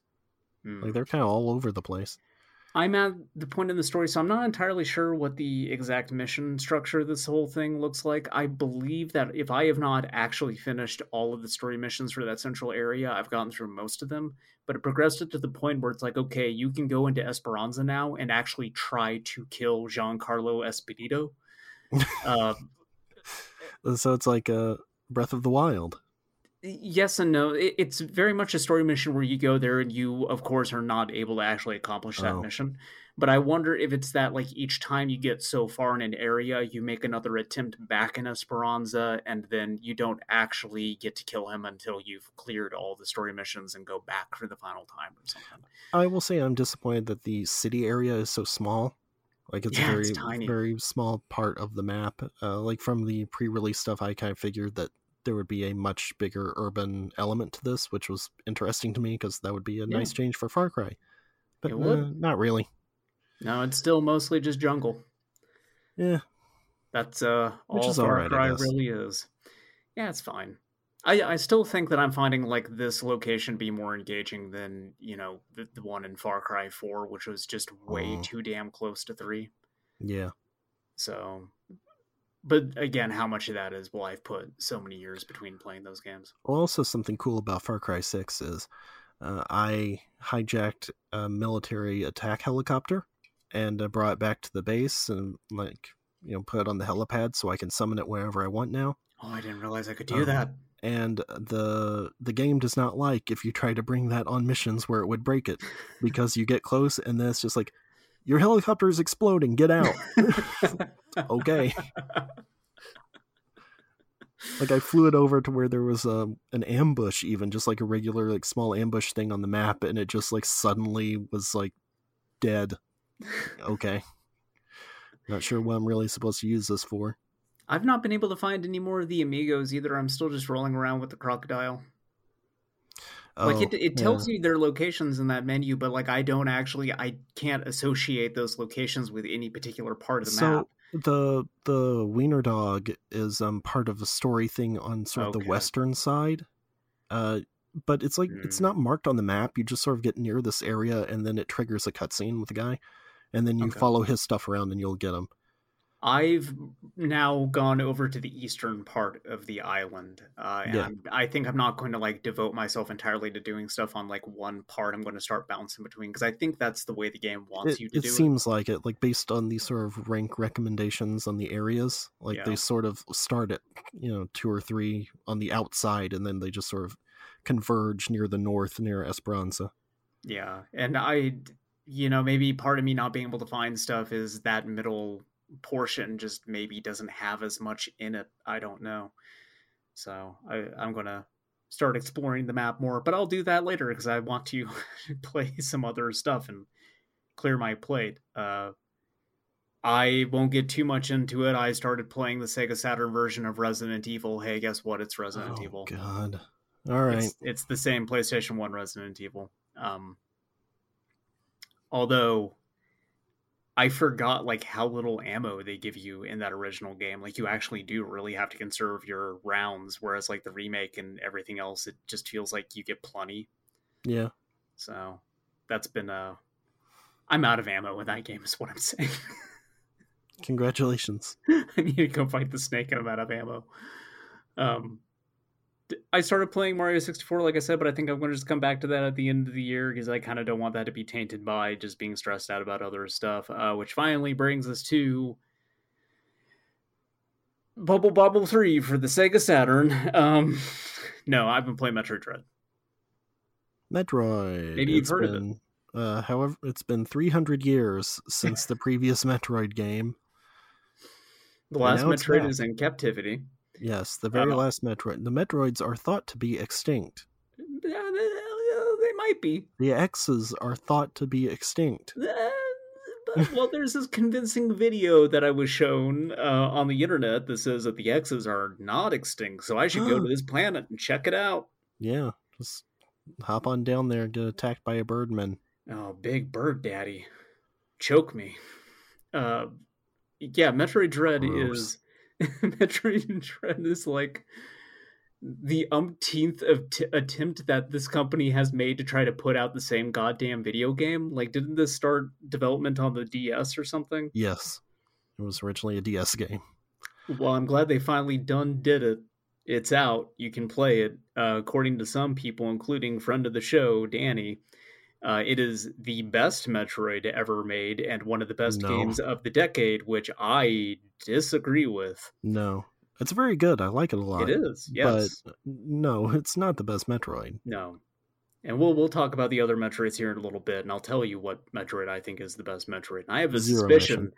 Hmm. Like they're kind of all over the place. I'm at the point in the story, so I'm not entirely sure what the exact mission structure of this whole thing looks like. I believe that if I have not actually finished all of the story missions for that central area, I've gotten through most of them. But it progressed it to the point where it's like, okay, you can go into Esperanza now and actually try to kill Giancarlo Esposito. uh, Uh, So it's like a Breath of the Wild. Yes and no. It's very much a story mission where you go there and you, of course, are not able to actually accomplish that Oh. mission. But I wonder if it's that like each time you get so far in an area, you make another attempt back in Esperanza, and then you don't actually get to kill him until you've cleared all the story missions and go back for the final time or something. I will say I'm disappointed that the city area is so small. Like it's Yeah, a very it's very small part of the map. Uh, like from the pre-release stuff, I kind of figured that there would be a much bigger urban element to this, which was interesting to me because that would be a Yeah. nice change for Far Cry. But uh, not really. No, it's still mostly just jungle. Yeah, That's uh Which all is Far alright, Cry guess. really is. Yeah, it's fine. I I still think that I'm finding like this location be more engaging than you know the, the one in Far Cry Four, which was just way Mm. too damn close to three. yeah. So, but again, how much of that is well, I've put so many years between playing those games. Well, also something cool about Far Cry Six is uh, I hijacked a military attack helicopter and uh, brought it back to the base and like you know put it on the helipad so I can summon it wherever I want now. Oh, I didn't realize I could do Um, that. and the the game does not like if you try to bring that on missions where it would break it because you get close and then it's just like your helicopter is exploding get out okay like i flew it over to where there was a, an ambush even just like a regular like small ambush thing on the map and it just like suddenly was like dead okay not sure what i'm really supposed to use this for I've not been able to find any more of the amigos either. I'm still just rolling around with the crocodile. like it, Oh, it tells yeah. you their locations in that menu, but like I don't actually, I can't associate those locations with any particular part of the so map. The the wiener dog is um part of a story thing on sort of Okay. the western side uh but it's like it's Hmm. not marked on the map you just sort of get near this area and then it triggers a cutscene with the guy and then you Okay. follow his stuff around and you'll get him I've now gone over to the eastern part of the island, uh, and Yeah. I'm- think I'm not going to like devote myself entirely to doing stuff on like one part. I'm going to start bouncing between because I think that's the way the game wants it, you to do it do seems like it like based on these sort of rank recommendations on the areas like Yeah. they sort of start at you know two or three on the outside and then they just sort of converge near the north near esperanza. Yeah, and I, you know, maybe part of me not being able to find stuff is that middle portion just maybe doesn't have as much in it. I don't know. So I, I'm gonna start exploring the map more, but I'll do that later because I want to play some other stuff and clear my plate. Uh, I won't get too much into it. I started playing the Sega Saturn version of Resident Evil. Hey, guess what? It's Resident oh Evil. god all right It's, it's the same PlayStation 1 Resident Evil. Um, although I forgot like how little ammo they give you in that original game. Like you actually do really have to conserve your rounds, whereas like the remake and everything else, it just feels like you get plenty. yeah So that's been uh I'm out of ammo in that game is what I'm saying. congratulations I need to go fight the snake and I'm out of ammo. Um, I started playing Mario 64, like I said, but I think I'm going to just come back to that at the end of the year because I kind of don't want that to be tainted by just being stressed out about other stuff. Uh, which finally brings us to Bubble Bobble 3 for the Sega Saturn. Um, no, I've been playing Metroid Dread. Metroid. Maybe you've It's heard of it. been, Uh, however, it's been 300 years since the previous Metroid game. The last Metroid is in captivity. Yes, the very Uh, last Metroid. The Metroids are thought to be extinct. Yeah, they, they might be. The X's are thought to be extinct. Uh, but, well, there's this convincing video that I was shown uh, on the internet that says that the X's are not extinct. So I should go to this planet and check it out. Yeah, just hop on down there and get attacked by a birdman. Oh, big bird daddy, choke me. Uh, yeah, Metroid Dread Gross. is Metroid Dread is like the umpteenth of t- attempt that this company has made to try to put out the same goddamn video game. Like, didn't this start development on the DS or something? Yes, it was originally a DS game. Well, I'm glad they finally done did it. It's out. You can play it. Uh, according to some people, including friend of the show, Danny, uh, it is the best Metroid ever made and one of the best No. games of the decade, which I disagree with. No, it's very good. I like it a lot. It is, yes. But no, it's not the best Metroid. No. And we'll we'll talk about the other Metroids here in a little bit, and I'll tell you what Metroid I think is the best Metroid. And I have a Zero suspicion.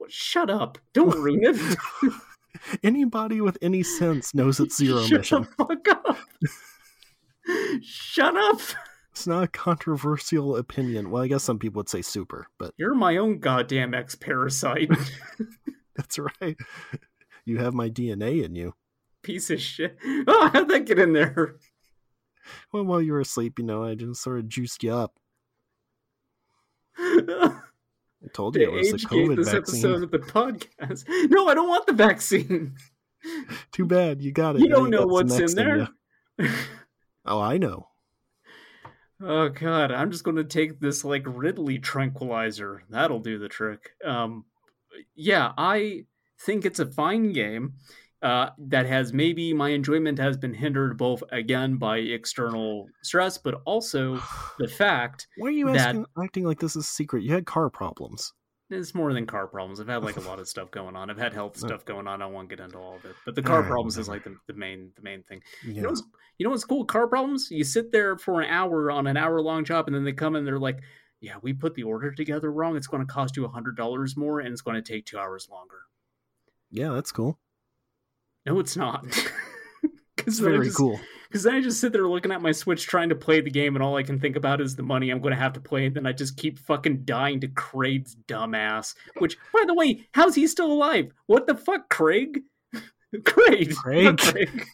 Well, shut up! Don't ruin it. Anybody with any sense knows it's Zero Shut Mission. the fuck up! Shut up! It's not a controversial opinion. Well, I guess some people would say super, but You're my own goddamn X parasite. that's right. You have my DNA in you. Piece of shit. Oh, how'd that get in there? Well, while you were asleep, you know, I just sort of juiced you up. I told you it was the COVID this vaccine. episode of the podcast. No, I don't want the vaccine. Too bad. You got it. You don't know what's in there. you. Oh, I know. Oh god, I'm just going to take this like Ridley tranquilizer. That'll do the trick. Um yeah, I think it's a fine game. Uh, that has maybe my enjoyment has been hindered both again by external stress, but also the fact Why are you that- asking, acting like this is secret? You had car problems. It's more than car problems. I've had like a lot of stuff going on. I've had health stuff going on. I won't get into all of it, but the car problems is like the, the main the main thing. Yeah. You know, what's, you know what's cool? Car problems. You sit there for an hour on an hour long job, and then they come and they're like, "Yeah, we put the order together wrong. It's going to cost you a hundred dollars more, and it's going to take two hours longer." yeah, that's cool. No, it's not. It's Because very just- cool. 'Cause then I just sit there looking at my Switch trying to play the game, and all I can think about is the money I'm going to have to play. And then I just keep fucking dying to Kraid's dumbass. Which, by the way, how's he still alive? What the fuck, Kraid? Kraid. Kraid. Kraid.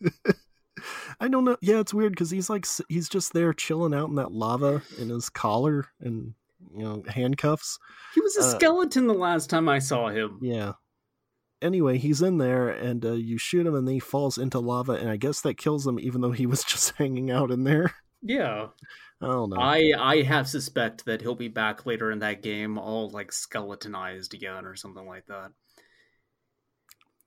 I don't know. Yeah, it's weird because he's like he's just there chilling out in that lava in his collar and you know handcuffs. He was a Uh, skeleton the last time I saw him. Yeah. Anyway, he's in there and uh, you shoot him and then he falls into lava and I guess that kills him even though he was just hanging out in there. Yeah. I don't know. I I have suspect that he'll be back later in that game, all like skeletonized again or something like that.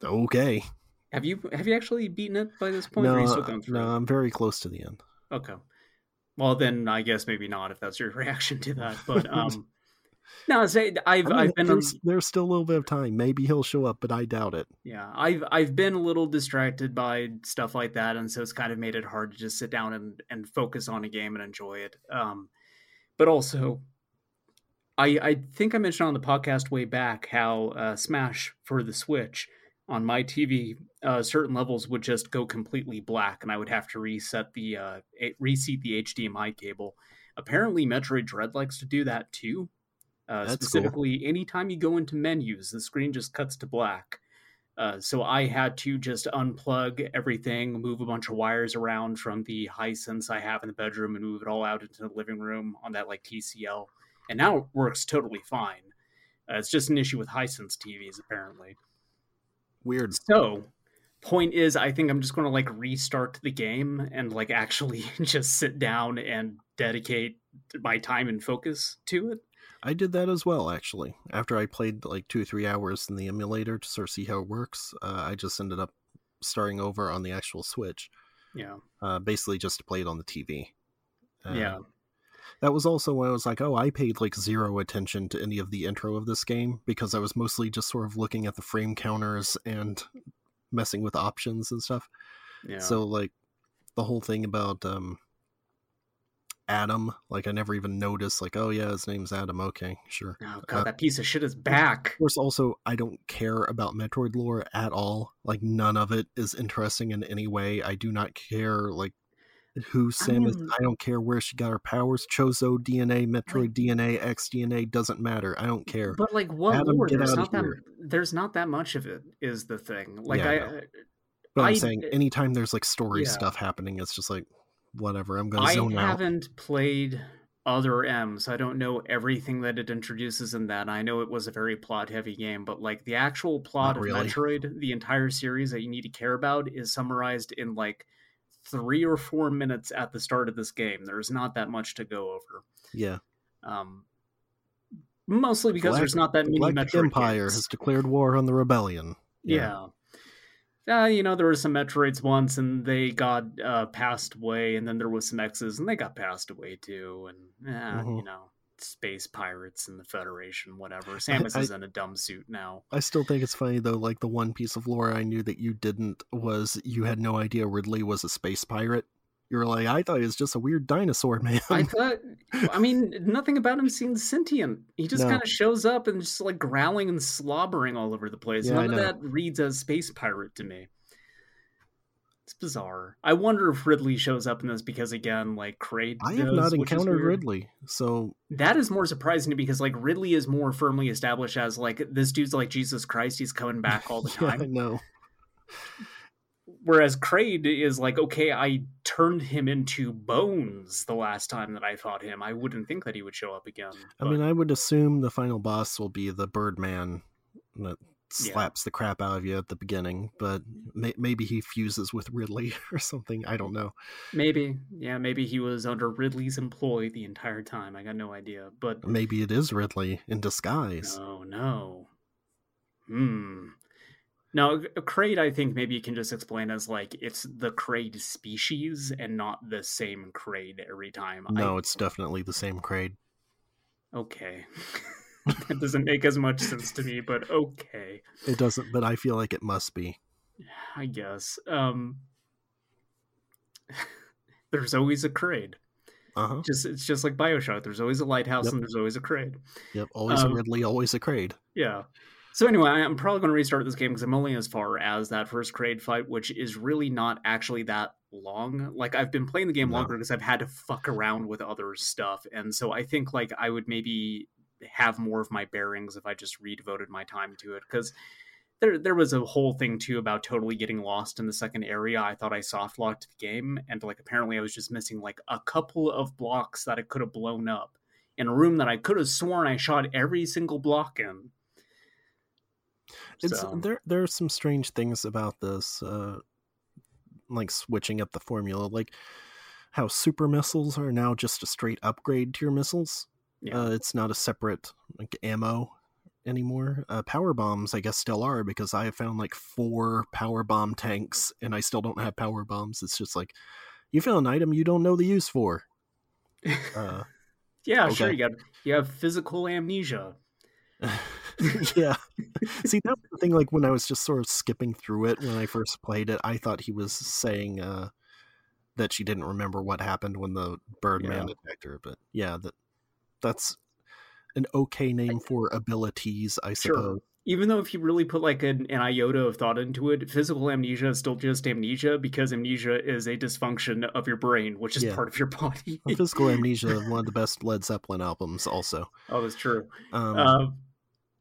okay. Have you have you actually beaten it by this point? or are you No, still going through no. I'm very close to the end. Okay. Well, then I guess maybe not if that's your reaction to that. But um, no, say I've I mean, I've been there's, there's still a little bit of time. Maybe he'll show up, but I doubt it. yeah I've I've been a little distracted by stuff like that, and so it's kind of made it hard to just sit down and and focus on a game and enjoy it. Um, but also. I, I think I mentioned on the podcast way back how uh, Smash for the Switch on my TV, uh, certain levels would just go completely black, and I would have to reset the uh, reseat the HDMI cable. Apparently, Metroid Dread likes to do that too. Uh, That's cool. specifically, anytime you go into menus, the screen just cuts to black. Uh, so I had to just unplug everything, move a bunch of wires around from the Hisense I have in the bedroom, and move it all out into the living room on that like TCL. And now it works totally fine. Uh, it's just an issue with Hisense TVs, apparently. Weird. So, point is, I think I'm just going to like restart the game and like actually just sit down and dedicate my time and focus to it. I did that as well, actually. After I played like two or three hours in the emulator to sort of see how it works, uh, I just ended up starting over on the actual Switch, Yeah, uh, basically just to play it on the TV. Uh, yeah, That was also when I was like, oh, I paid like zero attention to any of the intro of this game because I was mostly just sort of looking at the frame counters and messing with options and stuff. yeah. So like the whole thing about um Adam, like I never even noticed like, oh yeah, his name's Adam. Okay, sure. oh god, uh, that piece of shit is back. Of course, also I don't care about Metroid lore at all. Like none of it is interesting in any way. I do not care like who Samus. mean- I don't care where she got her powers. Chozo DNA, Metroid DNA, X DNA doesn't matter. I don't care. But like, what Adam, lore? There's not that. here. There's not that much of it. Is the thing. Like Yeah, I I. But I'm I- saying anytime there's like story Yeah. stuff happening, it's just like whatever. I'm gonna I zone out. haven't played other M's. I don't know everything that it introduces in that. I know it was a very plot heavy game, but like the actual plot Not of really. Metroid, the entire series that you need to care about is summarized in like three or four minutes at the start of this game. There's not that much to go over. Yeah, Um, mostly because Galactic- there's not that many Galactic Metroid Empire games. has declared war on the rebellion. Yeah. Uh, you know, there were some Metroids once and they got uh, passed away, and then there was some X's and they got passed away too. And, eh, you Mhm. know, space pirates and the Federation, whatever. Samus I- is in a dumb suit now. I still think it's funny though. Like the one piece of lore I knew that you didn't was you had no idea Ridley was a space pirate. You were like, I thought he was just a weird dinosaur man. I thought, I mean, nothing about him seems sentient. He just No. kind of shows up and just like growling and slobbering all over the place. Yeah, I None of know. that reads as space pirate to me. It's bizarre. I wonder if Ridley shows up in this because, again, like Kraid. I have does, not encountered. Ridley, so That is more surprising to me because like Ridley is more firmly established as like this dude's like Jesus Christ, he's coming back all the yeah, I time. know. Whereas Kraid is like, okay, I turned him into bones the last time that I fought him. I wouldn't think that he would show up again. I mean, I would assume the final boss will be the Birdman that Yeah. slaps the crap out of you at the beginning, but may- maybe he fuses with Ridley or something. I don't know. maybe, yeah, maybe he was under Ridley's employ the entire time. I got no idea, but Maybe it is Ridley in disguise. Oh no, hmm. No, Kraid, I think maybe you can just explain as like it's the Kraid species and not the same Kraid every time. I- No, it's definitely the same Kraid. Okay. that doesn't make as much sense to me, but okay. It doesn't, but I feel like it must be. I guess. Um, there's always a Kraid. Uh huh. Just it's just like Bioshock. There's always a lighthouse Yep. and there's always a Kraid. Yep. Always Um, a Ridley, always a Kraid. Yeah. So anyway, I'm probably going to restart this game because I'm only as far as that first Kraid fight, which is really not actually that long. Like I've been playing the game No. longer because I've had to fuck around with other stuff, and so I think like I would maybe have more of my bearings if I just redevoted my time to it because. There, there was a whole thing too about totally getting lost in the second area. I thought I soft locked the game, and like apparently I was just missing like a couple of blocks that I could have blown up in a room that I could have sworn I shot every single block in. It's So- there. There are some strange things about this, uh, like switching up the formula, like how super missiles are now just a straight upgrade to your missiles. Yeah. Uh, it's not a separate like ammo anymore. Uh, power bombs, I guess, still are because I have found like four power bomb tanks, and I still don't have power bombs. It's just like you found an item you don't know the use for. Uh, yeah, sure. You got you have physical amnesia. yeah. See, that was the thing. Like when I was just sort of skipping through it when I first played it, I thought he was saying uh, that she didn't remember what happened when the Birdman Yeah. attacked her. But yeah, that that's an okay name for abilities, I Sure. suppose. Even though if you really put like an, an iota of thought into it, physical amnesia is still just amnesia because amnesia is a dysfunction of your brain, which is Yeah. part of your body. Physical Amnesia, one of the best Led Zeppelin albums, also. oh, that's true. Um, Uh,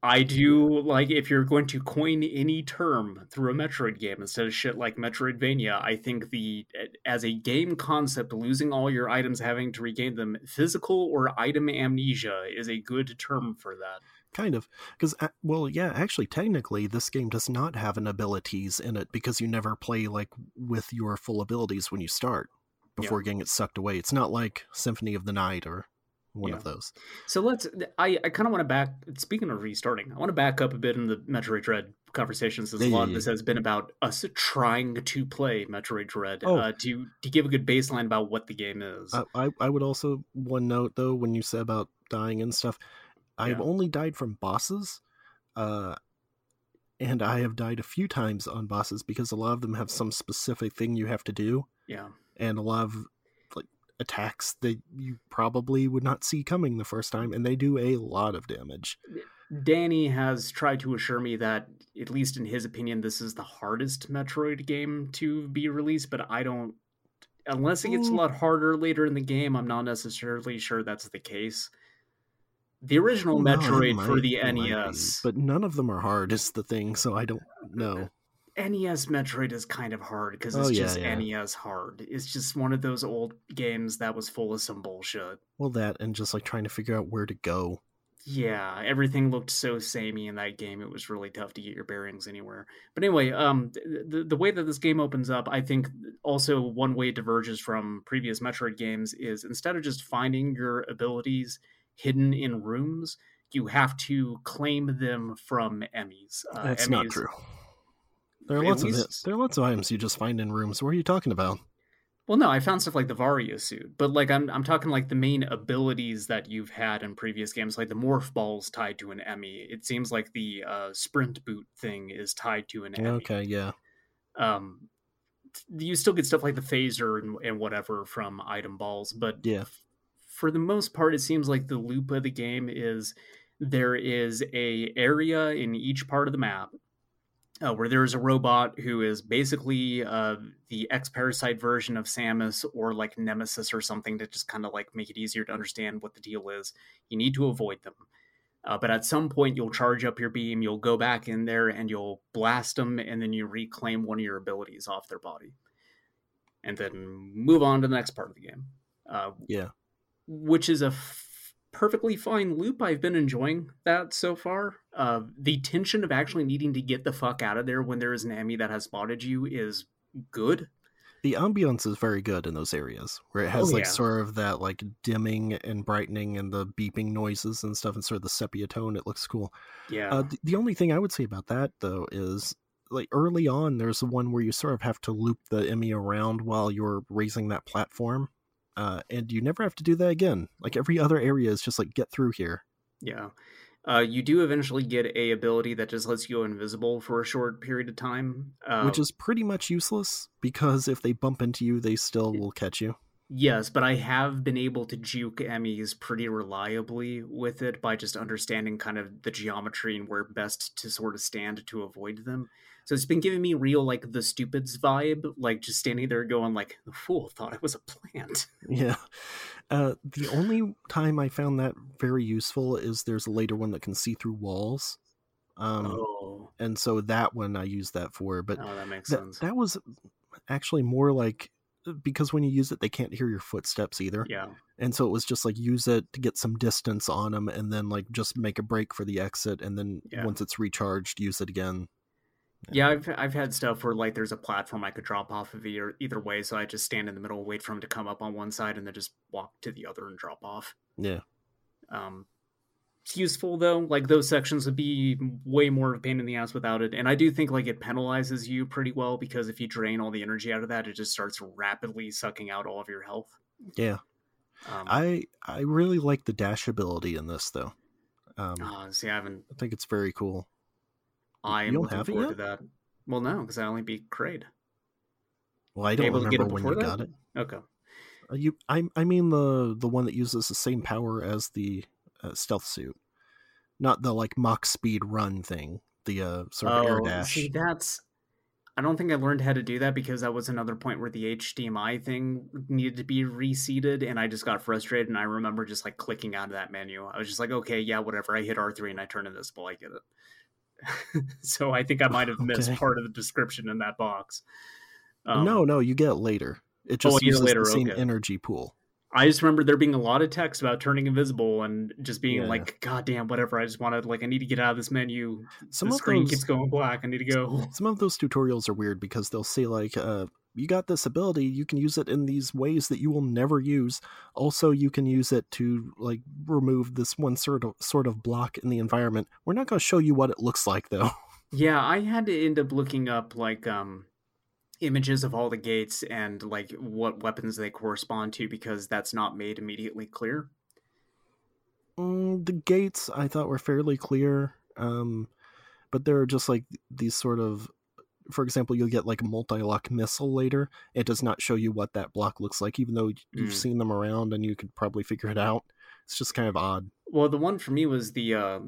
I do like if you're going to coin any term through a Metroid game instead of shit like Metroidvania. I think the as a game concept, losing all your items, having to regain them, physical or item amnesia is a good term for that. Kind of. Because, uh, well, yeah, actually, technically, this game does not have an abilities in it because you never play, like, with your full abilities when you start before getting it sucked away. It's not like Symphony of the Night or one of those. So let's. I, I kind of want to back. Speaking of restarting, I want to back up a bit in the Metroid Dread conversation since Yeah, a lot yeah, of yeah. this has been about us trying to play Metroid Dread Oh. uh, to to give a good baseline about what the game is. I, I, I would also, one note, though, when you said about dying and stuff, I've Yeah. only died from bosses. Uh, and I have died a few times on bosses because a lot of them have some specific thing you have to do. yeah. and a lot of attacks that you probably would not see coming the first time and they do a lot of damage Danny has tried to assure me that, at least in his opinion, this is the hardest Metroid game to be released, but I don't. Unless it gets a lot harder later in the game, I'm not necessarily sure that's the case. The original Well, no, it Metroid for the might be, NES, but none of them are hard is the thing so i don't know NES Metroid is kind of hard because Oh, it's yeah, just yeah. NES hard. It's just one of those old games that was full of some bullshit. well that and just like trying to figure out where to go Yeah, everything looked so samey in that game. It was really tough to get your bearings anywhere. But anyway, um, the the way that this game opens up, I think also one way it diverges from previous Metroid games is instead of just finding your abilities hidden in rooms, you have to claim them from Emmys. Uh, that's not true there are lots of it, there are lots of items you just find in rooms what are you talking about Well, no, I found stuff like the Varia suit, but like I'm I'm talking like the main abilities that you've had in previous games, like the morph balls tied to an Emmy. It seems like the uh, sprint boot thing is tied to an Emmy. okay yeah Um, you still get stuff like the phaser and, and whatever from item balls, but Yeah. f- for the most part, it seems like the loop of the game is there is a area in each part of the map uh, where there's a robot who is basically uh, the X parasite version of Samus or like Nemesis or something to just kind of like make it easier to understand what the deal is. You need to avoid them. Uh, but at some point, you'll charge up your beam, you'll go back in there and you'll blast them, and then you reclaim one of your abilities off their body. And then move on to the next part of the game. Uh, yeah which is a perfectly fine loop. I've been enjoying that so far. Uh, the tension of actually needing to get the fuck out of there when there is an enemy that has spotted you is good. the ambiance is very good in those areas where it has Oh, like yeah. sort of that like dimming and brightening and the beeping noises and stuff and sort of the sepia tone it looks cool Yeah. Uh, the, the only thing I would say about that though is like early on, there's the one where you sort of have to loop the Emmy around while you're raising that platform, uh, and you never have to do that again. Like every other area is just like get through here. Yeah. Uh, you do eventually get a ability that just lets you go invisible for a short period of time, uh, which is pretty much useless because if they bump into you, they still will catch you. Yes, but I have been able to juke Emmys pretty reliably with it by just understanding kind of the geometry and where best to sort of stand to avoid them. So it's been giving me real like the stupids vibe, like just standing there going like the fool thought I was a plant. Yeah. Uh, the only time I found that very useful is there's a later one that can see through walls. Um, oh, and so that one I use that for, but oh, that makes that, sense. that was actually more like because when you use it, they can't hear your footsteps either. yeah, And so it was just like use it to get some distance on them and then like just make a break for the exit. And then Yeah. once it's recharged, use it again. Yeah. I've I've had stuff where like there's a platform I could drop off of either either way, so I just stand in the middle, and wait for him to come up on one side, and then just walk to the other and drop off. Yeah. Um, it's useful though. Like those sections would be way more of a pain in the ass without it. And I do think like it penalizes you pretty well because if you drain all the energy out of that, it just starts rapidly sucking out all of your health. Yeah. Um, I I really like the dash ability in this though. Um, uh, see, I haven't. I think it's very cool. I am looking forward to that. Well, no, because I only beat Kraid. Well, I don't Able remember when you before got it. Okay. Uh, You, I, I mean the the one that uses the same power as the uh, stealth suit, not the like Mach speed run thing. The uh, sort of air dash. Oh, see, that's. I don't think I learned how to do that because that was another point where the HDMI thing needed to be reseated, and I just got frustrated. And I remember just like clicking out of that menu. I was just like, okay, yeah, whatever. I hit R three and I turn invisible. I get it. so I think I might have missed Okay. part of the description in that box. Um, no, no, you get it later. It Oh, just it uses later, the same okay. energy pool. I just remember there being a lot of text about turning invisible and just being Yeah. like, God damn, whatever. I just wanted like I need to get out of this menu. Some the of screen those, keeps going black. I need to go. some of those tutorials are weird because they'll say like, uh, "You got this ability. You can use it in these ways that you will never use. Also, you can use it to like remove this one sort of sort of block in the environment. We're not going to show you what it looks like though. Yeah, I had to end up looking up like um images of all the gates and like what weapons they correspond to because that's not made immediately clear. Mm, the gates I thought were fairly clear, um, but there are just like these sort of, for example, you'll get like a multi-lock missile later. It does not show you what that block looks like, even though you've Mm. seen them around and you could probably figure it out. It's just kind of odd. Well, the one for me was the uh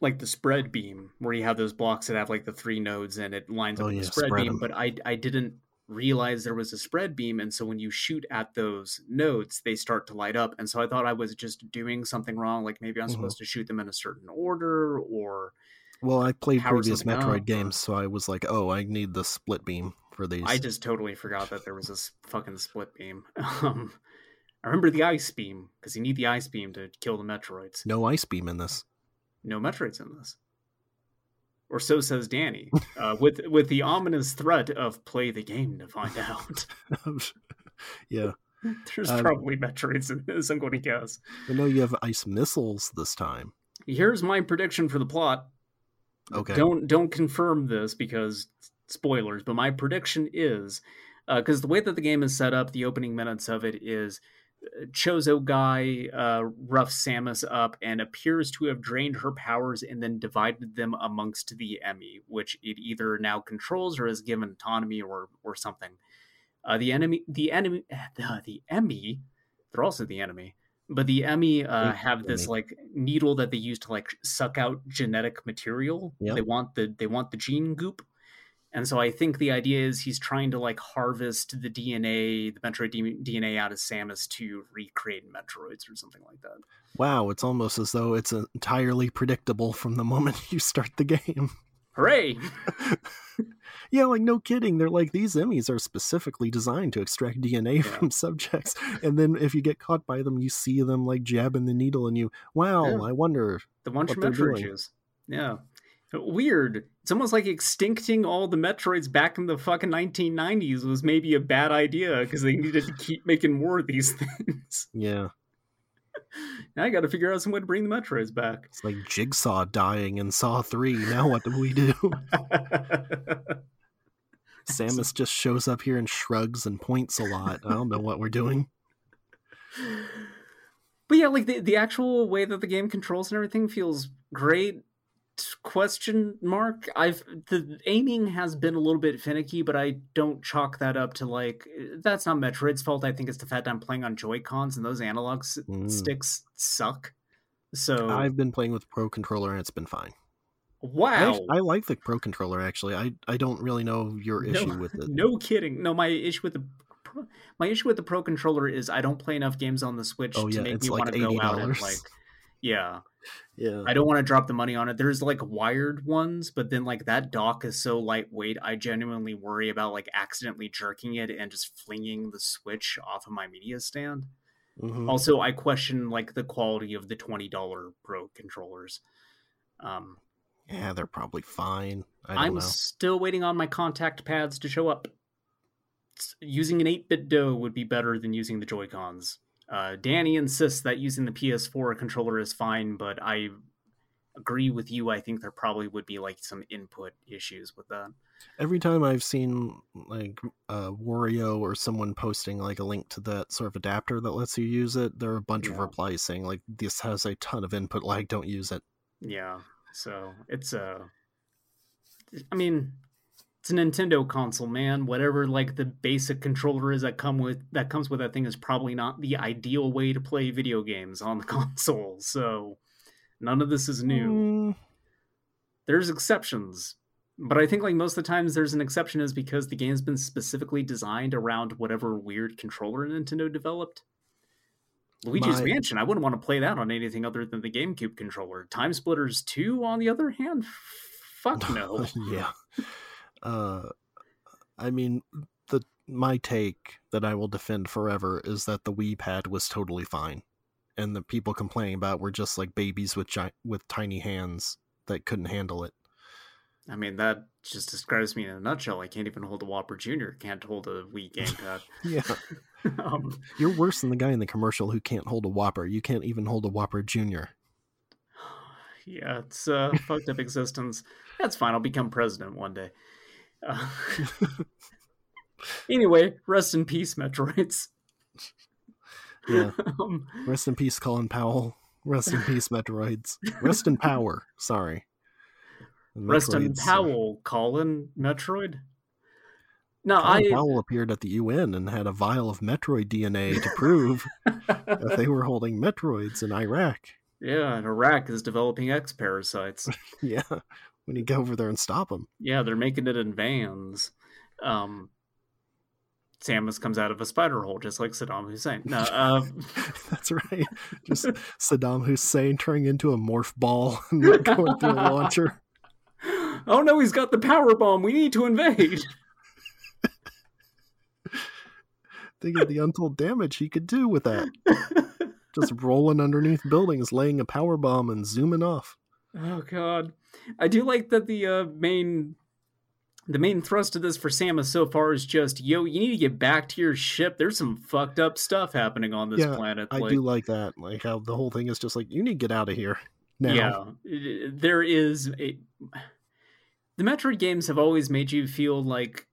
like the spread beam where you have those blocks that have like the three nodes and it lines up Oh, with yeah, the spread, spread beam, 'em. but I I didn't realize there was a spread beam and so when you shoot at those nodes they start to light up and so I thought I was just doing something wrong like maybe I'm Mhm. supposed to shoot them in a certain order or Well, I played Power previous Metroid up, games, so I was like, oh, I need the split beam for these. I just totally forgot that there was this fucking split beam. Um, I remember the ice beam because you need the ice beam to kill the Metroids. No ice beam in this. No Metroids in this, or so says Danny, uh, with with the ominous threat of "play the game to find out." yeah, There's Uh, probably Metroids in this. I'm going to guess. I know you have ice missiles this time. Here's my prediction for the plot. Okay. Don't don't confirm this because spoilers, but my prediction is because the way that the game is set up, the opening minutes of it is uh, Chozo guy uh, roughs Samus up and appears to have drained her powers and then divided them amongst the Emmy, which it either now controls or has given autonomy or or something. Uh, the enemy, the enemy, the, the Emmy, they're also the enemy. But the Emmy uh, have this like needle that they use to like suck out genetic material. Yep. They want the they want the gene goop, and so I think the idea is he's trying to like harvest the DNA, the Metroid D- DNA out of Samus to recreate Metroids or something like that. Wow, it's almost as though it's entirely predictable from the moment you start the game. Hooray! Yeah, like no kidding. They're like these Emmys are specifically designed to extract DNA Yeah. from subjects, and then if you get caught by them, you see them like jabbing the needle, and you, wow, Yeah. I wonder. The bunch What of they're Metroid doing. juice. Yeah. Uh, weird. It's almost like extincting all the Metroids back in the fucking 1990s was maybe a bad idea because they needed to keep making more of these things. Yeah, now I got to figure out some way to bring the Metroids back. it's like Jigsaw dying in Saw Three. Now what do we do? Samus just shows up here and shrugs and points a lot. I don't know what we're doing. but yeah, like the, the actual way that the game controls and everything feels great. Question mark. I've the aiming has been a little bit finicky, but I don't chalk that up to like that's not Metroid's fault. I think it's the fact that I'm playing on Joy Cons and those analog s- Mm. sticks suck. So I've been playing with Pro Controller and it's been fine. Wow, act- I like the Pro Controller actually. I I don't really know your issue no, with it. No kidding. No, my issue with the pro, my issue with the Pro controller is I don't play enough games on the Switch Oh, to yeah, make it's me like want to go out and $80. like yeah. Yeah. I don't want to drop the money on it. There's like wired ones, but then like that dock is so lightweight, I genuinely worry about like accidentally jerking it and just flinging the Switch off of my media stand. Mhm. Also, I question like the quality of the twenty dollar Pro controllers. Um, Yeah, they're probably fine. I don't I'm know. still waiting on my contact pads to show up. Using an 8BitDo would be better than using the Joy Cons. Uh, Danny insists that using the PS4 controller is fine, but I agree with you. I think there probably would be like some input issues with that. Every time I've seen like uh, Wario or someone posting like a link to that sort of adapter that lets you use it, there are a bunch of replies saying like this has a ton of input lag, don't use it. Yeah, so it's Uh, I mean, it's a Nintendo console, man. Whatever like the basic controller is that come with that comes with that thing is probably not the ideal way to play video games on the console. So none of this is new. Mm, There's exceptions. But I think like most of the times there's an exception is because the game's been specifically designed around whatever weird controller Nintendo developed. Luigi's My- Mansion, I wouldn't want to play that on anything other than the GameCube controller. TimeSplitters 2, on the other hand, fuck no. yeah. Uh, I mean, the my take that I will defend forever is that the Wii Pad was totally fine, and the people complaining about were just like babies with gi- with tiny hands that couldn't handle it. I mean, that just describes me in a nutshell. I can't even hold a Whopper Jr., can't hold a Wii gamepad. Yeah, um, you're worse than the guy in the commercial who can't hold a Whopper. You can't even hold a Whopper Junior. yeah, it's a fucked up existence. That's fine. I'll become president one day. Uh, anyway, rest in peace, Metroids. Yeah. um, Rest in peace, Colin Powell. Rest in peace, Metroids. Rest in power. Sorry. rest in uh, Powell, Colin Metroid. No, Colin I. Powell appeared at the UN and had a vial of Metroid DNA to prove that they were holding Metroids in Iraq. yeah, and Iraq is developing X parasites. Yeah, when you go over there and stop them. Yeah, they're making it in vans. Um, Samus comes out of a spider hole, just like Saddam Hussein. No, uh, That's right. Just Saddam Hussein turning into a morph ball and going through a launcher. oh no, he's got the power bomb. We need to invade. Think of the untold damage he could do with that. Just rolling underneath buildings, laying a power bomb and zooming off. oh god, I do like that the uh, main. The main thrust of this for Samus so far is just, yo, you need to get back to your ship. There's some fucked up stuff happening on this Yeah, planet. I do like that. Like how the whole thing is just like, you need to get out of here. Now. Yeah, there is a. The Metroid games have always made you feel like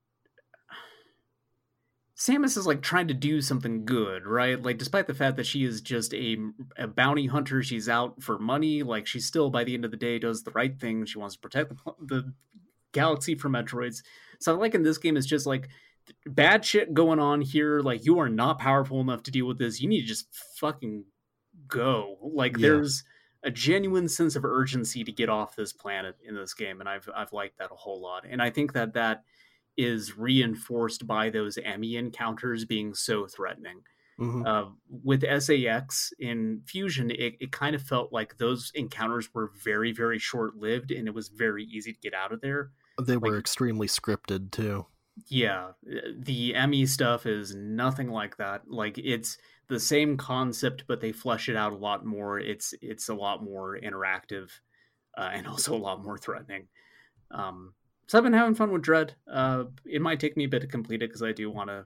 Samus is like trying to do something good, right? Like, despite the fact that she is just a, a bounty hunter, she's out for money. Like, she still, by the end of the day, does the right thing. She wants to protect the, the galaxy from Metroids. So, like in this game, it's just like bad shit going on here. Like, you are not powerful enough to deal with this. You need to just fucking go. Like, Yeah. there's a genuine sense of urgency to get off this planet in this game, and I've I've liked that a whole lot. And I think that that is reinforced by those Emmy encounters being so threatening. Mhm. Uh, with SA-X in Fusion, it, it kind of felt like those encounters were very, very short lived, and it was very easy to get out of there. They were like- extremely scripted too. Yeah, the Emmy stuff is nothing like that. Like it's the same concept, but they flesh it out a lot more. It's it's a lot more interactive, uh, and also a lot more threatening. Um, so I've been having fun with Dread. Uh, it might take me a bit to complete it because I do want to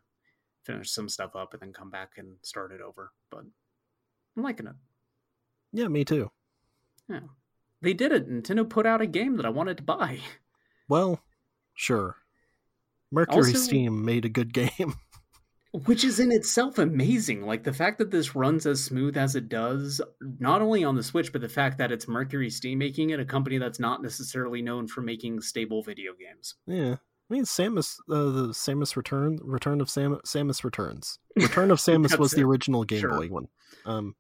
finish some stuff up and then come back and start it over. But I'm liking it. Yeah, me too. Yeah, they did it. Nintendo put out a game that I wanted to buy. Well, sure. Mercury Also- Steam made a good game. Which is in itself amazing. Like the fact that this runs as smooth as it does, not only on the Switch, but the fact that it's MercurySteam making it, a company that's not necessarily known for making stable video games. Yeah. I mean, Samus, uh, the Samus Return, Return of Sam, Samus Returns. Return of Samus was That's the original Game Sure. Boy one. Um,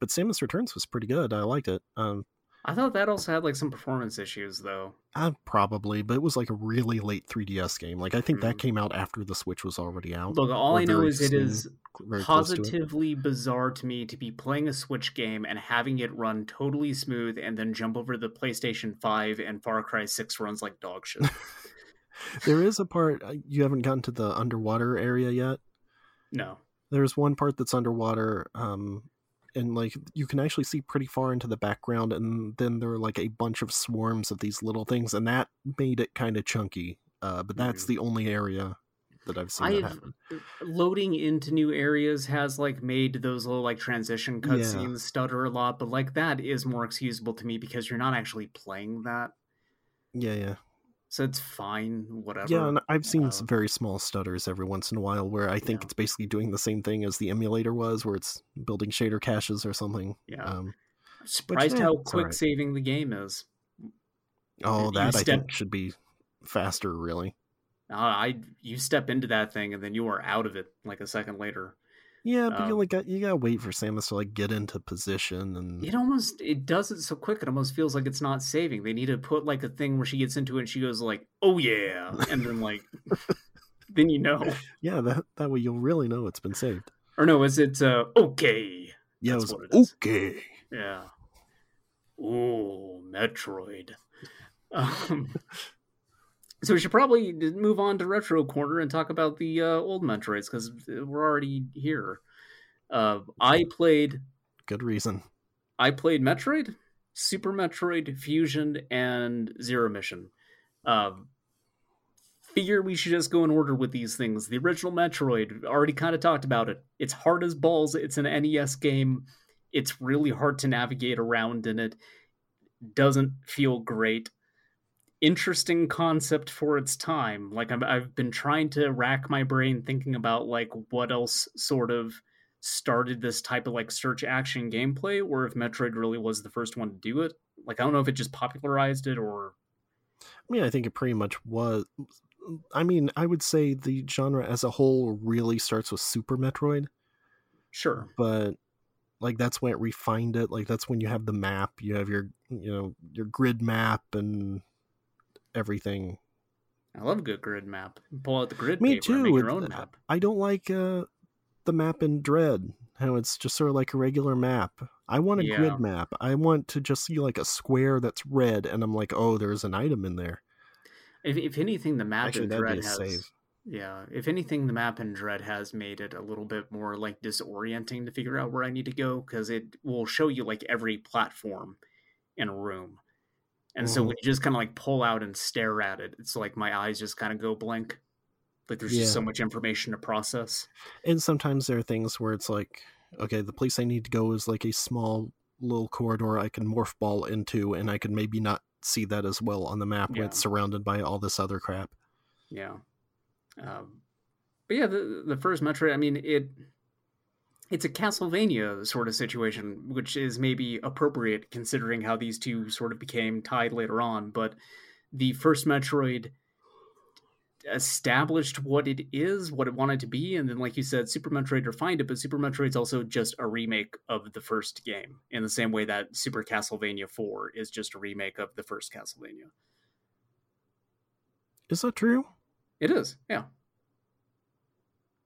but Samus Returns was pretty good. I liked it. Um, I thought that also had like some performance issues though. uh, probably, but it was like a really late 3DS game. Like I think that Mhm. came out after the Switch was already out. Look, all I know is it is very to it. positively bizarre to me to be playing a Switch game and having it run totally smooth and then jump over the PlayStation 5 and Far Cry 6 runs like dog shit. There is a part uh, you haven't gotten to the underwater area yet. no. There's one part that's underwater, um, and like you can actually see pretty far into the background, and then there are like a bunch of swarms of these little things, and that made it kind of chunky. Uh, but that's Mhm. the only area that I've seen that I've happen. loading into new areas has like made those little like transition Yeah. cutscenes stutter a lot, but like that is more excusable to me because you're not actually playing that. Yeah, yeah, So it's fine, whatever. yeah. And I've seen Uh, some very small stutters every once in a while where I think Yeah. it's basically doing the same thing as the emulator was, where it's building shader caches or something. Yeah. Um, Surprised yeah, how quick alright. saving the game is. oh, that I think should be faster, really. Uh, I you step into that thing and then you are out of it like a second later. Yeah, but you Um, like got, you gotta wait for Samus to like get into position and It almost it does it so quick. It almost feels like it's not saving. They need to put like a thing where she gets into it and she goes like, "Oh yeah," and then like, then you know. yeah, that that way you'll really know it's been saved. Or no, is it uh, okay? Yeah, That's it was it okay. Yeah. Oh, Metroid. Um, so we should probably move on to Retro Corner and talk about the uh, old Metroids because we're already here. Uh, I played Good reason. I played Metroid, Super Metroid, Fusion, and Zero Mission. Um, figure we should just go in order with these things. The original Metroid, already kind of talked about it. It's hard as balls. It's an NES game. It's really hard to navigate around in it. Doesn't feel great. Interesting concept for its time. Like I'm, I've been trying to rack my brain thinking about like what else sort of started this type of like search action gameplay or if Metroid really was the first one to do it. Like I don't know if it just popularized it or I mean, I think it pretty much was. I mean, I would say the genre as a whole really starts with Super Metroid, sure. but like that's when it refined it. Like that's when you have the map, you have your you know your grid map and everything. I love a good grid map. Pull out the grid Me paper and make too. your It- own map. I don't like uh, the map in Dread. How it's just sort of like a regular map. I want a Yeah. grid map. I want to just see like a square that's red, and I'm like, oh, there's an item in there. If, if anything, the map Actually, in Dread has save. yeah. If anything, the map in Dread has made it a little bit more like disorienting to figure out where I need to go because it will show you like every platform in a room, and so Mhm. when you just kind of like pull out and stare at it, it's like my eyes just kind of go blank. Like there's just so much information to process. And sometimes there are things where it's like, okay, the place I need to go is like a small little corridor I can morph ball into, and I can maybe not see that as well on the map when it's surrounded by all this other crap. Yeah. Um, but yeah, the the first Metroid, I mean, it it's a Castlevania sort of situation, which is maybe appropriate considering how these two sort of became tied later on. But the first Metroid established what it is, what it wanted to be, and then, like you said, Super Metroid refined it. But Super Metroid's also just a remake of the first game, in the same way that Super Castlevania Four is just a remake of the first Castlevania. Is that true? It is, yeah.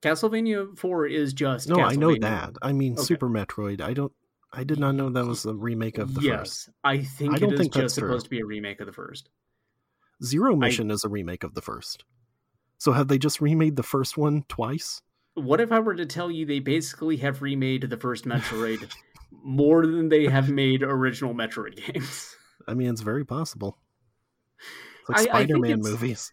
Castlevania 4 is just No, I know that. I mean, Okay. Super Metroid. I don't. I did not know that was a remake of the yes, first. I think I don't it is think that's just true. supposed to be a remake of the first. Zero Mission is a remake of the first. So have they just remade the first one twice? What if I were to tell you they basically have remade the first Metroid more than they have made original Metroid games? I mean, it's very possible. It's like I- I Spider-Man movies.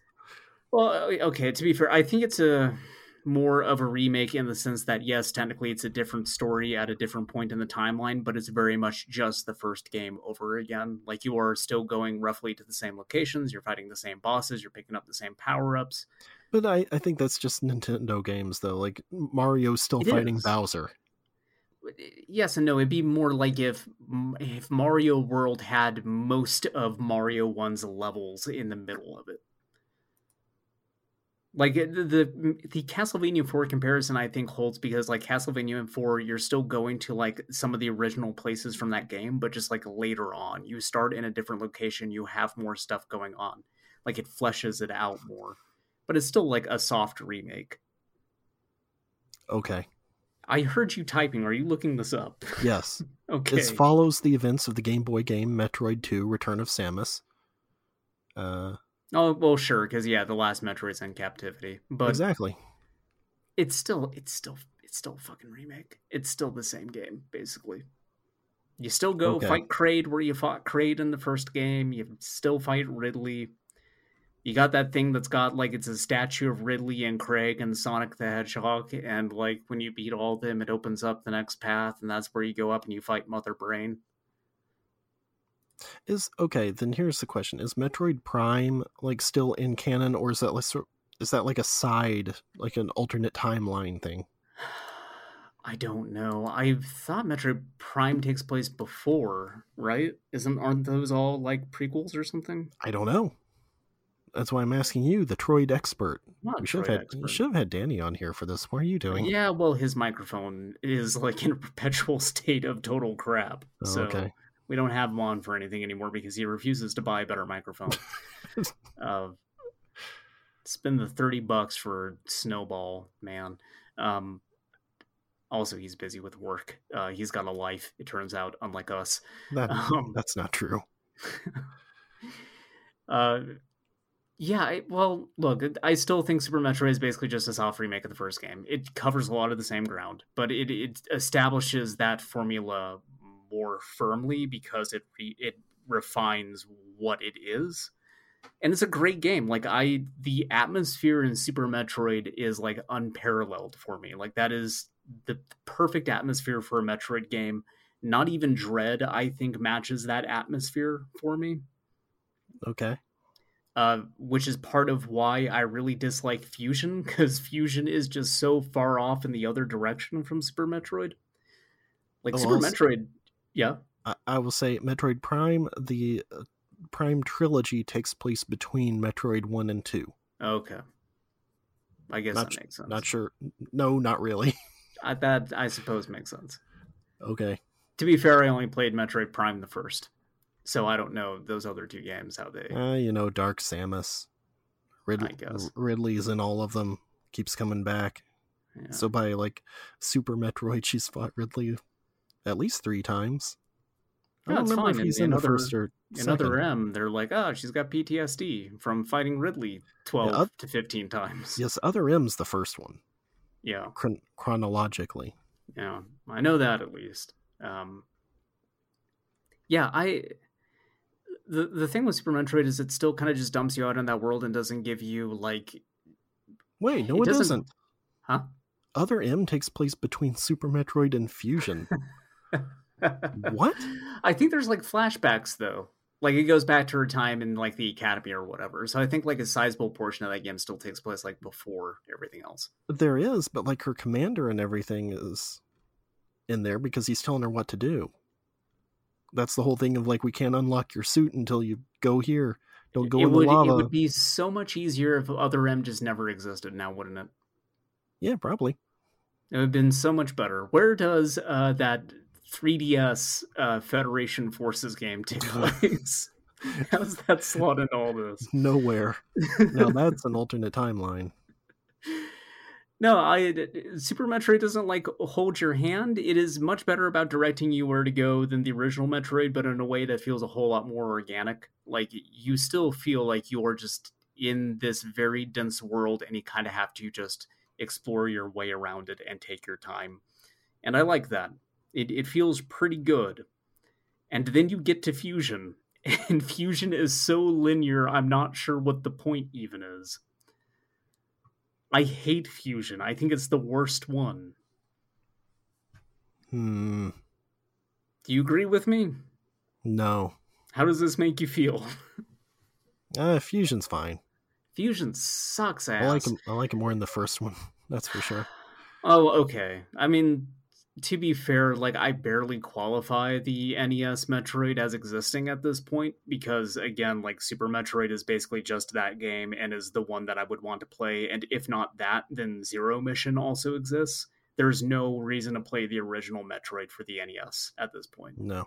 Well, okay, to be fair, I think it's a more of a remake in the sense that yes, technically it's a different story at a different point in the timeline, but it's very much just the first game over again. Like you are still going roughly to the same locations, you're fighting the same bosses, you're picking up the same power-ups. But I, I think that's just Nintendo games, though. Like Mario's still It fighting is. Bowser. Eh, yes and no. It'd be more like if if Mario World had most of Mario One's levels in the middle of it. Like the the, the Castlevania 4 comparison, I think holds because like Castlevania 4, you're still going to like some of the original places from that game, but just like later on, you start in a different location, you have more stuff going on, like it fleshes it out more, but it's still like a soft remake. Okay. I heard you typing. Are you looking this up? Yes. Okay. This follows the events of the Game Boy game Metroid 2 Return of Samus. Uh, Oh well, sure, because yeah, the last Metroid's in captivity, but exactly. it's still, it's still, it's still a fucking remake. It's still the same game, basically. You still go Okay. fight Kraid where you fought Kraid in the first game. You still fight Ridley. You got that thing that's got like it's a statue of Ridley and Kraid and Sonic the Hedgehog, and like when you beat all of them, it opens up the next path, and that's where you go up and you fight Mother Brain. Is okay, then here's the question. Is Metroid Prime like still in canon or is that like is that like a side, like an alternate timeline thing? I don't know. I thought Metroid Prime takes place before, right? Isn't aren't those all like prequels or something? I don't know. That's why I'm asking you, the Troid expert. Not We should have had expert. you should have had Danny on here for this. What are you doing? Yeah, well, his microphone is like in a perpetual state of total crap. Oh, so okay. We don't have him on for anything anymore because he refuses to buy a better microphone. uh, spend the thirty bucks for Snowball, man. Um, also, he's busy with work. Uh, he's got a life. It turns out, unlike us. That Um, that's not true. uh, yeah, I, well, look, I still think Super Metroid is basically just a soft remake of the first game. It covers a lot of the same ground, but it, it establishes that formula more firmly because it re, it refines what it is. And it's a great game. Like I the atmosphere in Super Metroid is like unparalleled for me. Like that is the perfect atmosphere for a Metroid game. Not even Dread, I think, matches that atmosphere for me Okay. uh, which is part of why I really dislike Fusion because Fusion is just so far off in the other direction from Super Metroid. Like Oh, Super also- Metroid, yeah, I, I will say Metroid Prime, the uh, Prime trilogy takes place between Metroid 1 and 2. okay. I guess Not that makes sense. Not sure. No, not really. I, that I suppose makes sense. okay. To be fair, I only played Metroid Prime the first, so I don't know those other two games how they. Uh, you know, Dark Samus. Ridley, guess. Ridley's in all of them. Keeps coming back. yeah. So by like Super Metroid, she's fought Ridley at least three times. I don't remember fine. if he's In- in, in the other- first or In other second. M, they're like, oh, she's got PTSD from fighting Ridley twelve oth- to fifteen times. Yes, Other M's the first one, Yeah. chron- chronologically. Yeah, I know that at least. Um, yeah, I the the thing with Super Metroid is it still kind of just dumps you out in that world and doesn't give you like, Wait, no, It it, doesn't- doesn't. huh? Other M takes place between Super Metroid and Fusion. What? I think there's like flashbacks though. Like it goes back to her time in like the academy or whatever. So I think like a sizable portion of that game still takes place like before everything else. there is, but like her commander and everything is in there because he's telling her what to do. That's the whole thing of like we can't unlock your suit until you go here. Don't go it in would the lava. it would be so much easier if Other M just never existed now, wouldn't it? Yeah, probably. It would have been so much better. Where does uh, that 3DS uh, Federation Forces game take place? How's that slot in all this? Nowhere. now that's an alternate timeline. No, I Super Metroid doesn't like hold your hand. It is much better about directing you where to go than the original Metroid, but in a way that feels a whole lot more organic. Like you still feel like you're just in this very dense world and you kind of have to just explore your way around it and take your time. And I like that. It it feels pretty good. And then you get to Fusion, and Fusion is so linear, I'm not sure what the point even is. I hate Fusion. I think it's the worst one. Hmm. Do you agree with me? No. How does this make you feel? Uh, Fusion's fine. Fusion sucks ass. I like him. I like him more in the first one. That's for sure. Oh, okay. I mean, to be fair, like I barely qualify the NES Metroid as existing at this point because again, like Super Metroid is basically just that game and is the one that I would want to play and if not that, then Zero Mission also exists. There's no reason to play the original Metroid for the NES at this point. No.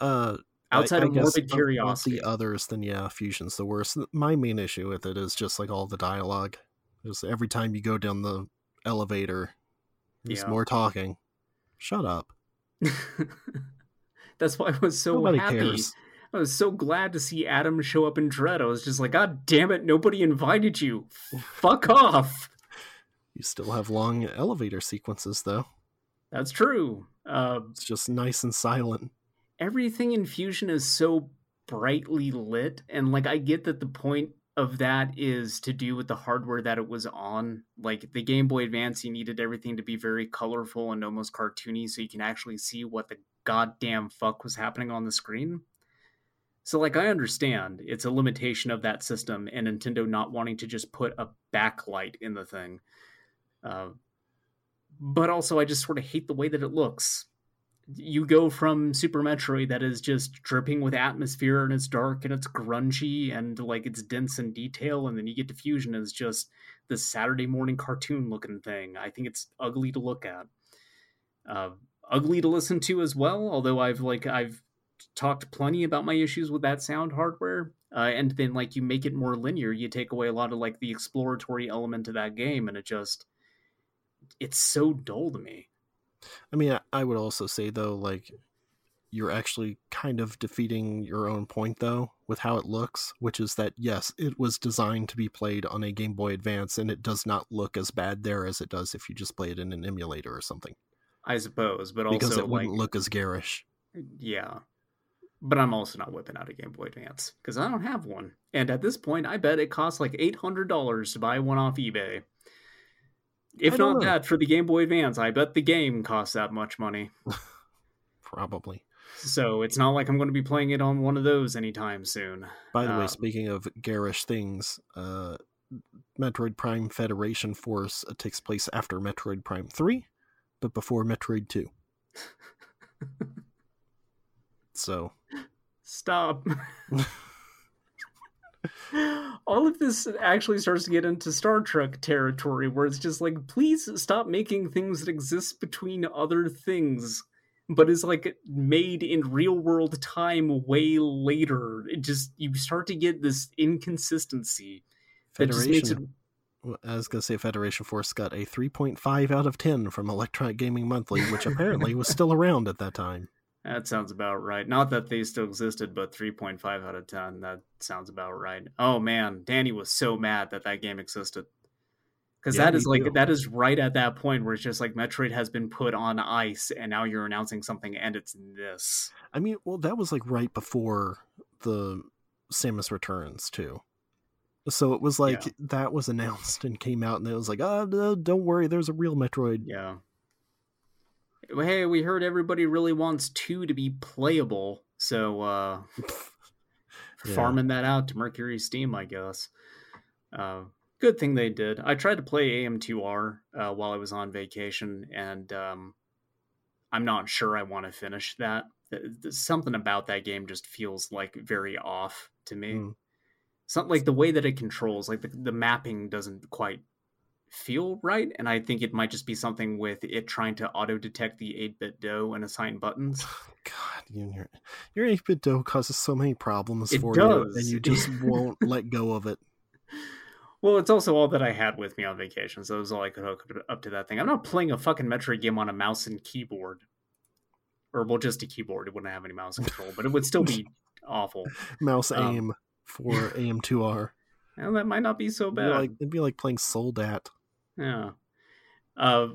Uh Outside I, I of morbid curiosity. The others, then yeah, Fusion's the worst. My main issue with it is just like all the dialogue. Just every time you go down the elevator, there's Yeah. more talking. Shut up. That's why I was so Nobody happy. cares. I was so glad to see Adam show up in Dread. I was just like, God damn it, nobody invited you. Fuck off. You still have long elevator sequences though. That's true. Uh, It's just nice and silent. everything in Fusion is so brightly lit, and like I get that the point of that is to do with the hardware that it was on. Like the Game Boy Advance, you needed everything to be very colorful and almost cartoony, so you can actually see what the goddamn fuck was happening on the screen. So, like, I understand it's a limitation of that system and Nintendo not wanting to just put a backlight in the thing. Uh, but also, I just sort of hate the way that it looks. You go from Super Metroid that is just dripping with atmosphere and it's dark and it's grungy and like it's dense in detail, and then you get to Fusion as just this Saturday morning cartoon looking thing. I think it's ugly to look at. Uh, ugly to listen to as well, although I've like I've talked plenty about my issues with that sound hardware. Uh, and then like you make it more linear, you take away a lot of like the exploratory element of that game, and it just it's so dull to me. I mean, I, I would also say though, like you're actually kind of defeating your own point though with how it looks, which is that yes, it was designed to be played on a Game Boy Advance, and it does not look as bad there as it does if you just play it in an emulator or something, I suppose, but also because it like wouldn't look as garish. yeah. But I'm also not whipping out a Game Boy Advance because I don't have one. And at this point, I bet it costs like eight hundred dollars to buy one off eBay. If don't know. that, for the Game Boy Advance, I bet the game costs that much money. Probably. So it's not like I'm going to be playing it on one of those anytime soon. By the way, Um, speaking of garish things, uh, Metroid Prime Federation Force uh, takes place after Metroid Prime 3, but before Metroid 2. so, Stop. All of this actually starts to get into Star Trek territory where it's just like, please stop making things that exist between other things, but is like made in real world time way later. It just, you start to get this inconsistency it. Federation, well, I was going to say Federation Force got a 3.5 out of 10 from Electronic Gaming Monthly, which apparently was still around at that time. That sounds about right. Not that they still existed, but 3.5 out of 10. That sounds about right. Oh man, Danny was so mad that that game existed. Because Yeah, that is like, too. that is right at that point where it's just like Metroid has been put on ice and now you're announcing something and it's this. I mean, well, that was like right before the Samus Returns, too. So it was like Yeah. that was announced and came out, and it was like, oh, no, don't worry, there's a real Metroid. Yeah. Hey, we heard everybody really wants two to be playable. So, uh, Yeah. farming that out to MercurySteam, I guess. Uh, good thing they did. I tried to play AM2R uh, while I was on vacation, and um, I'm not sure I want to finish that. Th- th- Something about that game just feels like very off to me. Mm. Something like the way that it controls, like the, the mapping doesn't quite feel right, and I think it might just be something with it trying to auto detect the 8BitDo and assign buttons. God, you, your your 8BitDo causes so many problems It for you, and you just won't let go of it. Well, it's also all that I had with me on vacation, so it was all I could hook up to that thing. I'm not playing a fucking Metroid game on a mouse and keyboard. Or, well, just a keyboard. It wouldn't have any mouse control, but it would still be awful. Mouse Um, aim for AM2R. And that might not be so It'd be bad. like it'd be like playing Soldat. Yeah. Uh,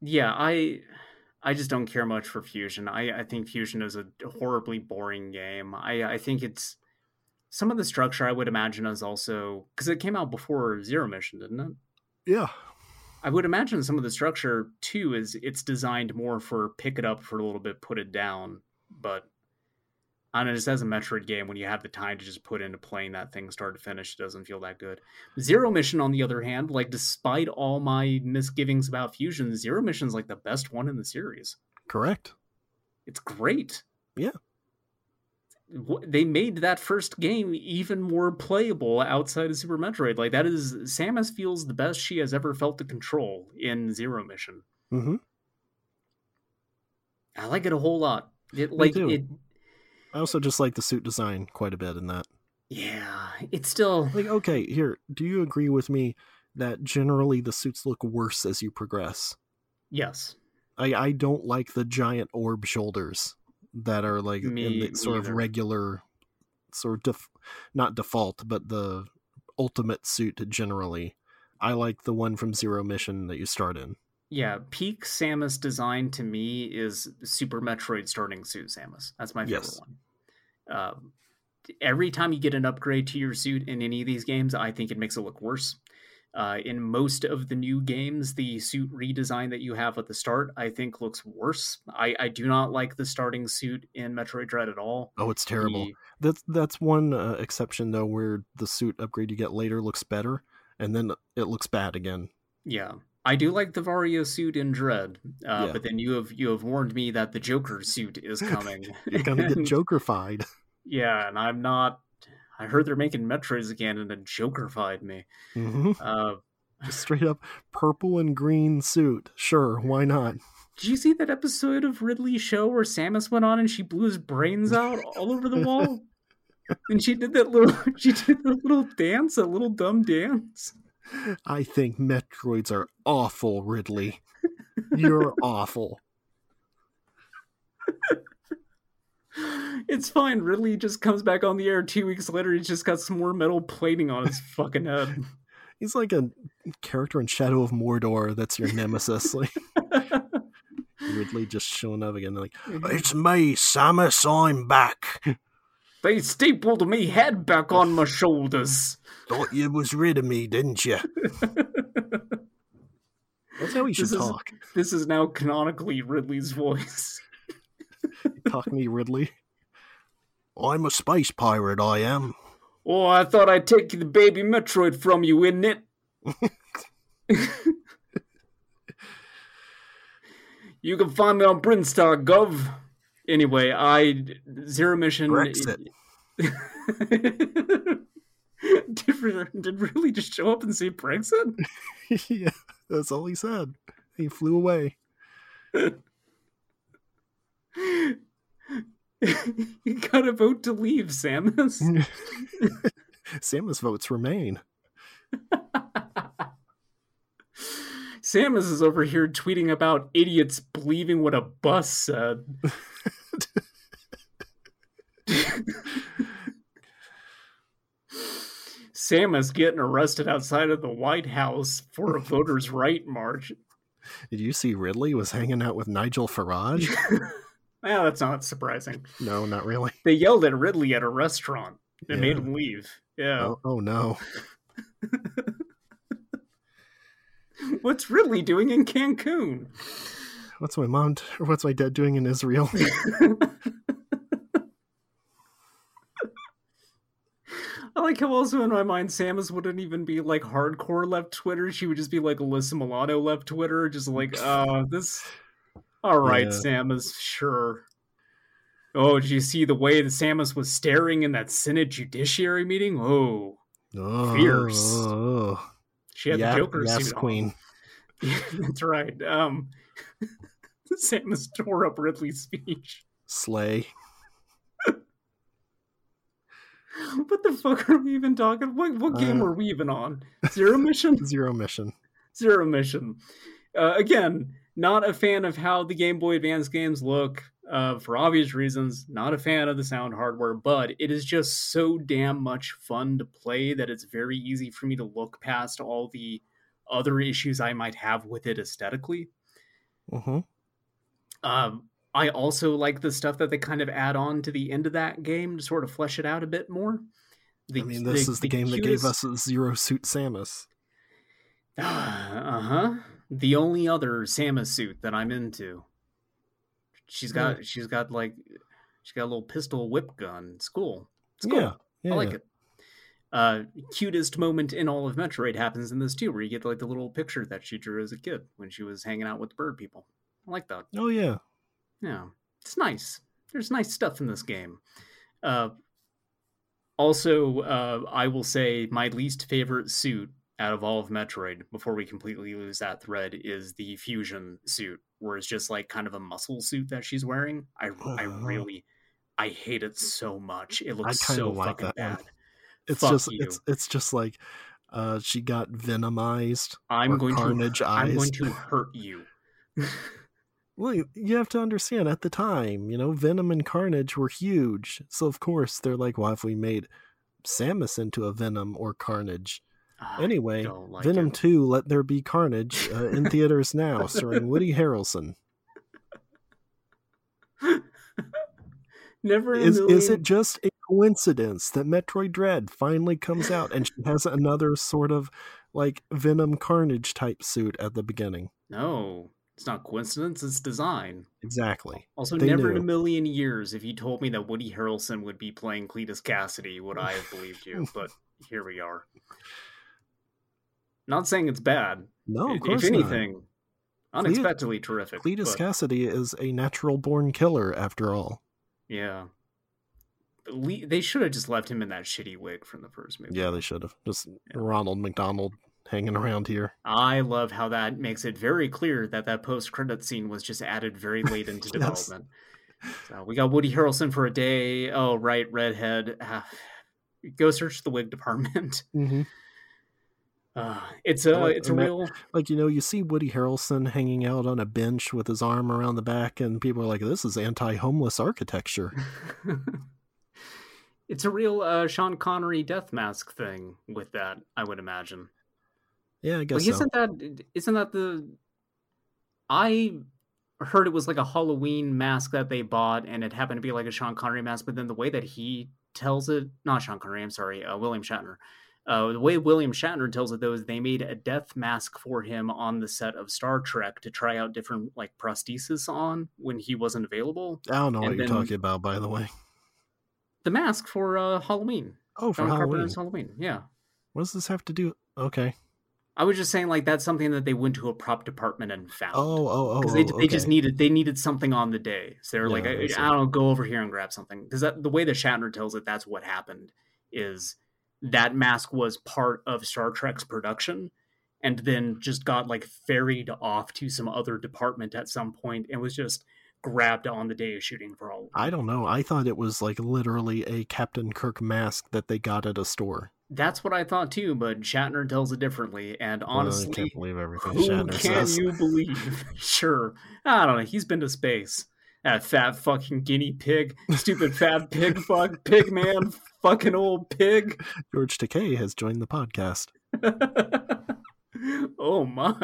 yeah, I I just don't care much for Fusion. I, I think Fusion is a horribly boring game. I, I think it's some of the structure I would imagine is also because it came out before Zero Mission, didn't it? Yeah, I would imagine some of the structure too is it's designed more for pick it up for a little bit, put it down. But I know, just as a Metroid game, when you have the time to just put into playing that thing start to finish, it doesn't feel that good. Zero Mission, on the other hand, like despite all my misgivings about Fusion, Zero Mission is like the best one in the series. Correct. It's great. Yeah. They made that first game even more playable outside of Super Metroid. Like that is Samus feels the best she has ever felt to control in Zero Mission. hmm I like it a whole lot. It like it I also just like the suit design quite a bit in that. yeah, it's still Like, okay, here, do you agree with me that generally the suits look worse as you progress? yes. I, I don't like the giant orb shoulders that are like Me in the sort of regular, sort of def- not default, but the ultimate suit generally. I like the one from Zero Mission that you start in. Yeah, peak Samus design to me is Super Metroid starting suit Samus. That's my favorite Yes. one. Um, every time you get an upgrade to your suit in any of these games, I think it makes it look worse. Uh, in most of the new games, the suit redesign that you have at the start, I think, looks worse. I, I do not like the starting suit in Metroid Dread at all. Oh, it's terrible. The- That's that's one uh, exception though, where the suit upgrade you get later looks better, and then it looks bad again. Yeah, I do like the Varia suit in Dread, uh, Yeah. but then you have you have warned me that the Joker suit is coming. You're gonna get Jokerfied. Yeah, and I'm not. I heard they're making Metroids again, and it Jokerfied me. hmm Uh, Just straight up purple and green suit. Sure, why not? did you see that episode of Ridley's show where Samus went on and she blew his brains out all over the wall? and she did that little, she did that little dance, a little dumb dance. I think Metroids are awful, Ridley. You're awful. It's fine. Ridley just comes back on the air two weeks later. He's just got some more metal plating on his fucking head. He's like a character in Shadow of Mordor that's your nemesis. Like Ridley just showing up again, like, It's me, Samus, I'm back. They stapled me head back on my shoulders. Thought you was rid of me, didn't you? That's how he should This is- talk. This is now canonically Ridley's voice. Talk me, Ridley. I'm a space pirate, I am. Oh, I thought I'd take the baby Metroid from you, isn't it? you can find me on Brinstar.gov. Anyway, I Zero Mission. Brexit. did, did really just show up and say Brexit? yeah, that's all he said. He flew away. you gotta vote to leave, Samus. Samus votes remain. Samus is over here tweeting about idiots believing what a bus said. Samus getting arrested outside of the White House for a voters' right march. Did you see Ridley was hanging out with Nigel Farage? Well, that's not surprising. no, not really. They yelled at Ridley at a restaurant and made him leave. Yeah. Oh, oh no. What's Ridley doing in Cancun? What's my mom t- or what's my dad doing in Israel? I like how also in my mind Samus wouldn't even be like hardcore left Twitter. She would just be like Alyssa Milano left Twitter, just like, uh, this. All right, Yeah. Samus, sure. Oh, did you see the way that Samus was staring in that Senate Judiciary meeting? Oh, Oh, Fierce. oh. she had Yeah, the Joker yes, suit on. queen. That's right. Um, Samus tore up Ridley's speech. Slay. What the fuck are we even talking? What what game Uh, were we even on? Zero Mission. Zero mission. Zero Mission. Uh, again, not a fan of how the Game Boy Advance games look. Uh, for obvious reasons, not a fan of the sound hardware, but it is just so damn much fun to play that it's very easy for me to look past all the other issues I might have with it aesthetically. hmm Um, I also like the stuff that they kind of add on to the end of that game to sort of flesh it out a bit more. The, I mean, this is the, game that gave us Zero Suit Samus. uh huh. The only other Samus suit that I'm into. She's got she's got like she's got a little pistol whip gun. It's cool. It's cool. Yeah, yeah, I like yeah. it. Uh, cutest moment in all of Metroid happens in this too, where you get like the little picture that she drew as a kid when she was hanging out with the bird people. I like that. Oh yeah, Yeah, it's nice. There's nice stuff in this game. Uh, also, uh, I will say my least favorite suit out of all of Metroid, before we completely lose that thread, is the fusion suit, where it's just like kind of a muscle suit that she's wearing. I, I Uh-huh. really, I hate it so much. It looks so like fucking that bad. it's Fuck just you. it's it's just like uh she got venomized. I'm going Carnage to, I'm going to hurt you. Well, you- have to understand at the time, you know, Venom and Carnage were huge. So of course they're like, well, if we made Samus into a Venom or Carnage. I Anyway, like Venom it. 2, Let There Be Carnage, uh, in theaters now, starring Woody Harrelson. Never Is is it just a coincidence that Metroid Dread finally comes out and she has another sort of like Venom Carnage type suit at the beginning? No, it's not coincidence. It's design. Exactly. Also, They never in a million years, if you told me that Woody Harrelson would be playing Cletus Kasady, would I have believed you. But here we are. Not saying it's bad. No, of course if not. anything, unexpectedly terrific. Cletus but- Kasady is a natural born killer after all. Yeah. They should have just left him in that shitty wig from the first movie. Yeah, they should have. Just Ronald McDonald hanging around here. I love how that makes it very clear that that post credit scene was just added very late into Yes. development. So we got Woody Harrelson for a day. Oh, right, redhead. Ah, go search the wig department. Mm-hmm. Uh, it's a it's a and that- real Like, you know, you see Woody Harrelson hanging out on a bench with his arm around the back, and people are like, this is anti homeless architecture. it's a real uh, Sean Connery death mask thing with that. I would imagine. Yeah, I guess Like, so. isn't that isn't that the? I heard it was like a Halloween mask that they bought, and it happened to be like a Sean Connery mask. But then the way that he tells it, not Sean Connery, I'm sorry, uh, William Shatner. Uh, the way William Shatner tells it, though, is they made a death mask for him on the set of Star Trek to try out different like prosthesis on when he wasn't available. I don't know what you're talking about, by the way. The mask for uh, Halloween, Oh, for Halloween. Halloween. Yeah, What does this have to do? Okay. I was just saying like that's something that they went to a prop department and found. Oh, oh, oh. because they, oh, they just needed they needed something on the day so they were like I, I. I don't know go over here and grab something because the way that shatner tells it that's what happened is that mask was part of star trek's production and then just got like ferried off to some other department at some point and was just grabbed on the day of shooting for all I don't know. I thought it was like literally a Captain Kirk mask that they got at a store. That's what i thought too but shatner tells it differently and Well, I honestly can't believe everything Who Shatner can says. you believe? sure. I don't know. He's been to space. That fat fucking guinea pig. Stupid fat pig fuck pig man. Fucking old pig. George Takei has joined the podcast. oh my.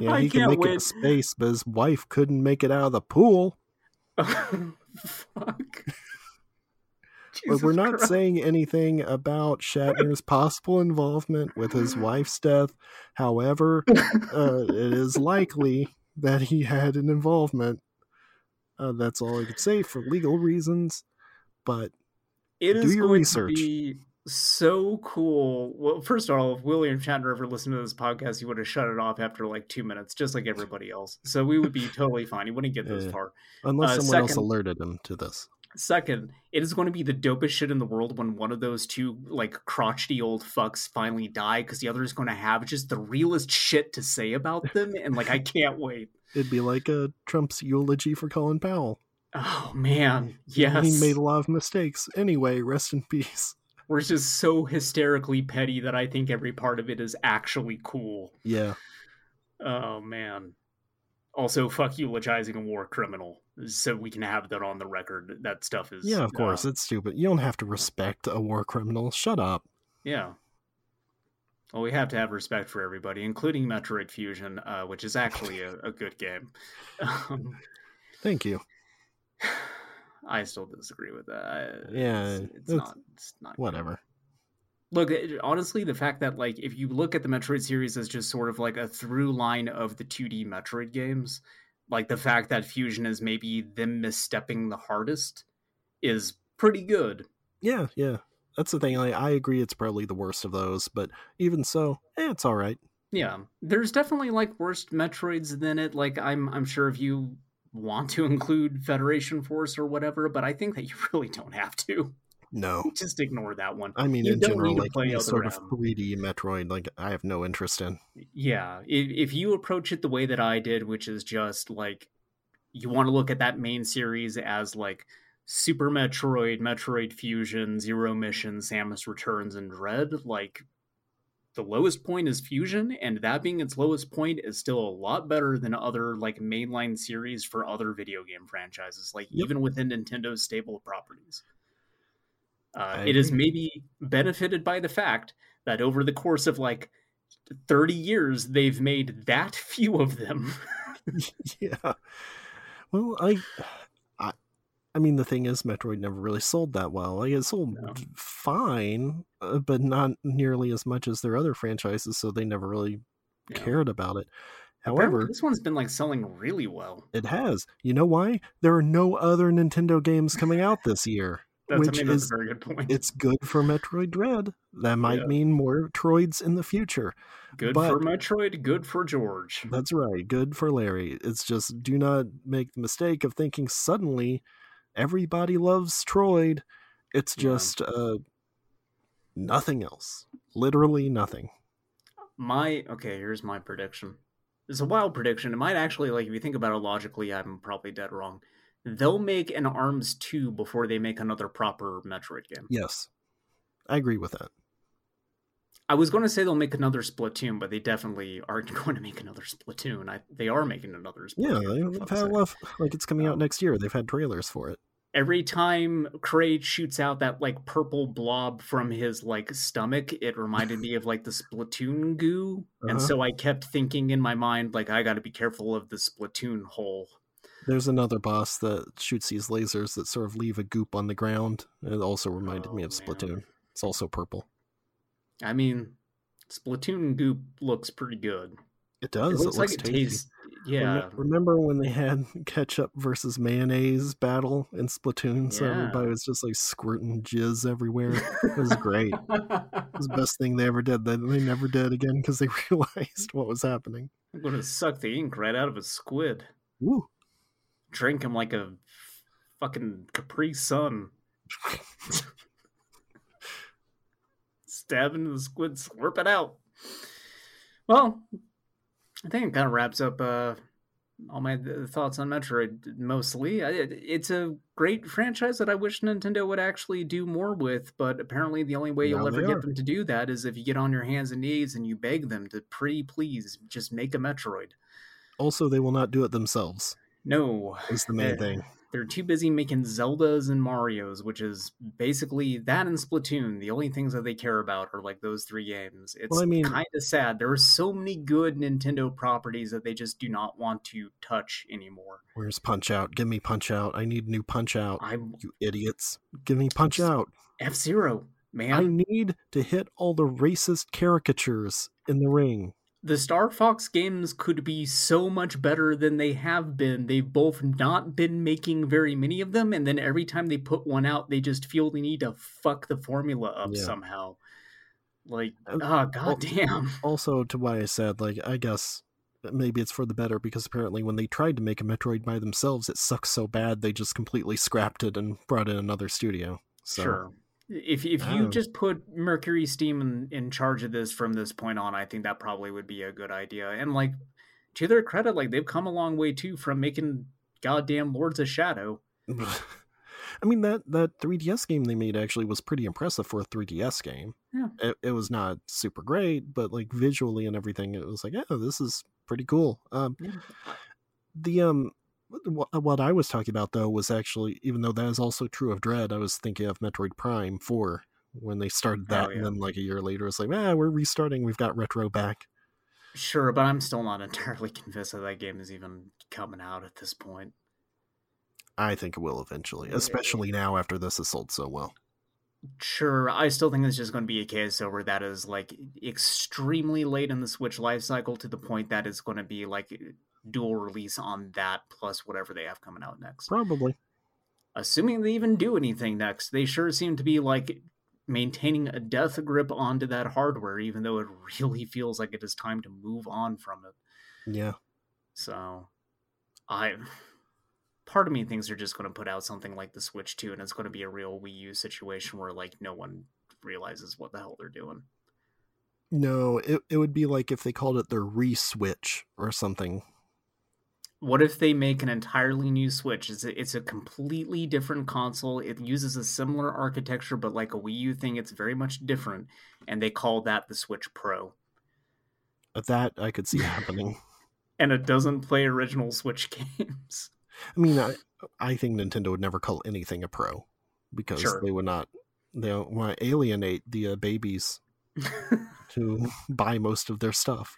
Yeah, he can can't make it wait. to space, but his wife couldn't make it out of the pool. Fuck. But we're not Christ. saying anything about Shatner's possible involvement with his wife's death. However, uh, it is likely that he had an involvement. Uh, that's all I could say for legal reasons. But It Do is your research. be so cool. Well, first of all, if William Shatner ever listened to this podcast, he would have shut it off after like two minutes, just like everybody else. So we would be totally fine. He wouldn't get this Yeah. far. unless Uh, someone else alerted him to this. Second, it is going to be the dopest shit in the world when one of those two like crotchety old fucks finally die because the other is going to have just the realest shit to say about them, and like I can't wait. It'd be like a Trump's eulogy for Colin Powell. Oh man, yes, He made a lot of mistakes. Anyway, rest in peace. We're just so hysterically petty that I think every part of it is actually cool. Yeah. Oh man. Also, fuck eulogizing a war criminal, so we can have that on the record. That stuff is Yeah, of course. uh, It's stupid. You don't have to respect a war criminal. Shut up. yeah. Well, we have to have respect for everybody, including Metroid Fusion, uh, which is actually a, a good game. Um, Thank you. I still disagree with that. I- Yeah, it's, it's it's- not. It's not. good. Whatever. Look, it- honestly, the fact that like if you look at the Metroid series as just sort of like a through line of the 2D Metroid games, like the fact that Fusion is maybe them misstepping the hardest is pretty good. Yeah, yeah. That's the thing. I, I agree it's probably the worst of those, but even so, eh, it's all right. Yeah, there's definitely like worse Metroids than it. Like I'm I'm sure if you want to include Federation Force or whatever, but I think that you really don't have to. No. Just ignore that one. I mean, You in don't general, need to like play sort of um, M. 3D Metroid, like I have no interest in. Yeah, if, if you approach it the way that I did, which is just like you want to look at that main series as like Super Metroid, Metroid Fusion, Zero Mission, Samus Returns, and Dread, like the lowest point is Fusion, and that being its lowest point is still a lot better than other like mainline series for other video game franchises, like Yep. even within Nintendo's stable of properties. Uh, it is maybe benefited by the fact that over the course of like 30 years they've made that few of them yeah. Well, I, I, mean, the thing is, Metroid never really sold that well. Like, it sold No. fine, uh, but not nearly as much as their other franchises, so they never really Yeah. cared about it. Apparently, However, this one's been like selling really well it has. You know why? There are no other Nintendo games coming out this year. that's Which i mean that's is- a very good point It's good for Metroid Dread. That might Yeah. mean more Troids in the future. good but- for metroid good for george That's right. Good for Larry. It's just do not make the mistake of thinking suddenly everybody loves Troid. It's Yeah. just uh nothing else. Literally nothing. my okay here's my prediction it's a wild prediction it might actually like if you think about it logically i'm probably dead wrong they'll make an arms 2 before they make another proper metroid game Yes. I agree with that. I was going to say they'll make another splatoon but they definitely aren't going to make another splatoon I, they are making another Yeah, splatoon for they've had enough like it's coming out Um, next year. They've had trailers for it. every time Kraid shoots out that like purple blob from his like stomach, it reminded me of like the Splatoon goo. And Uh-huh. so I kept thinking in my mind, like, I gotta be careful of the Splatoon hole. There's another boss that shoots these lasers that sort of leave a goop on the ground. It also reminded me Oh, of man. Splatoon. It's also purple. I mean, Splatoon goop looks pretty good. It does. it looks like it tasty. tastes yeah. Remember when they had ketchup versus mayonnaise battle in Splatoon? So Yeah. everybody was just like squirting jizz everywhere. It was great. It was the best thing they ever did. That they never did again because they realized what was happening. I'm gonna suck the ink right out of a squid. Woo. Drink him like a fucking Capri Sun. Stab into the squid, slurp it out. Well, I think it kind of wraps up uh, all my th- thoughts on Metroid. Mostly, it's a great franchise that I wish Nintendo would actually do more with. But apparently, the only way you'll Now ever get them to do that is if you get on your hands and knees and you beg them to pretty please just make a Metroid. Also, they will not do it themselves. No, Is the main Eh, thing. They're too busy making Zeldas and Mario's, which is basically that and Splatoon. The only things that they care about are like those three games. It's Well, I mean- kind of sad. There are so many good Nintendo properties that they just do not want to touch anymore. Where's Punch Out? Give me Punch Out. I need new Punch Out. I'm You idiots. Give me Punch Out. F Zero, man. I need to hit all the racist caricatures in the ring. The Star Fox games could be so much better than they have been. They've both not been making very many of them, and then every time they put one out, they just feel the need to fuck the formula up Yeah. somehow. Like, Uh, oh goddamn. Also, to why I said, like, I guess maybe it's for the better because apparently when they tried to make a Metroid by themselves, it sucks so bad they just completely scrapped it and brought in another studio. So, Sure. If if you don't- just put MercurySteam in, in charge of this from this point on, I think that probably would be a good idea. And like to their credit, like they've come a long way too from making goddamn Lords of Shadow. I mean that that 3DS game they made actually was pretty impressive for a 3DS game. Yeah. It, it was not super great, but like visually and everything, it was like, oh, this is pretty cool. Um, Yeah. the um, what, I was talking about though was actually, even though that is also true of Dread, I was thinking of Metroid Prime 4 when they started that, Oh, yeah. and then like a year later, it's like, ah, we're restarting. We've got retro back. Sure, but I'm still not entirely convinced that that game is even coming out at this point. I think it will eventually, especially now after this has sold so well. Sure, I still think it's just going to be a case where that is like extremely late in the Switch life cycle to the point that it's going to be like dual release on that plus whatever they have coming out next. Probably. Assuming they even do anything next, they sure seem to be like maintaining a death grip onto that hardware, even though it really feels like it is time to move on from it. Yeah. So, I part of me thinks they're just going to put out something like the Switch 2 and it's going to be a real Wii U situation where like no one realizes what the hell they're doing. No, it it would be like if they called it the re-switch or something. What if they make an entirely new Switch? It's a, it's a completely different console. It uses a similar architecture, but like a Wii U thing, it's very much different. And they call that the Switch Pro. That I could see happening. and it doesn't play original Switch games. I mean, I, I think Nintendo would never call anything a pro because Sure. they would not. They don't want to alienate the uh, babies to buy most of their stuff.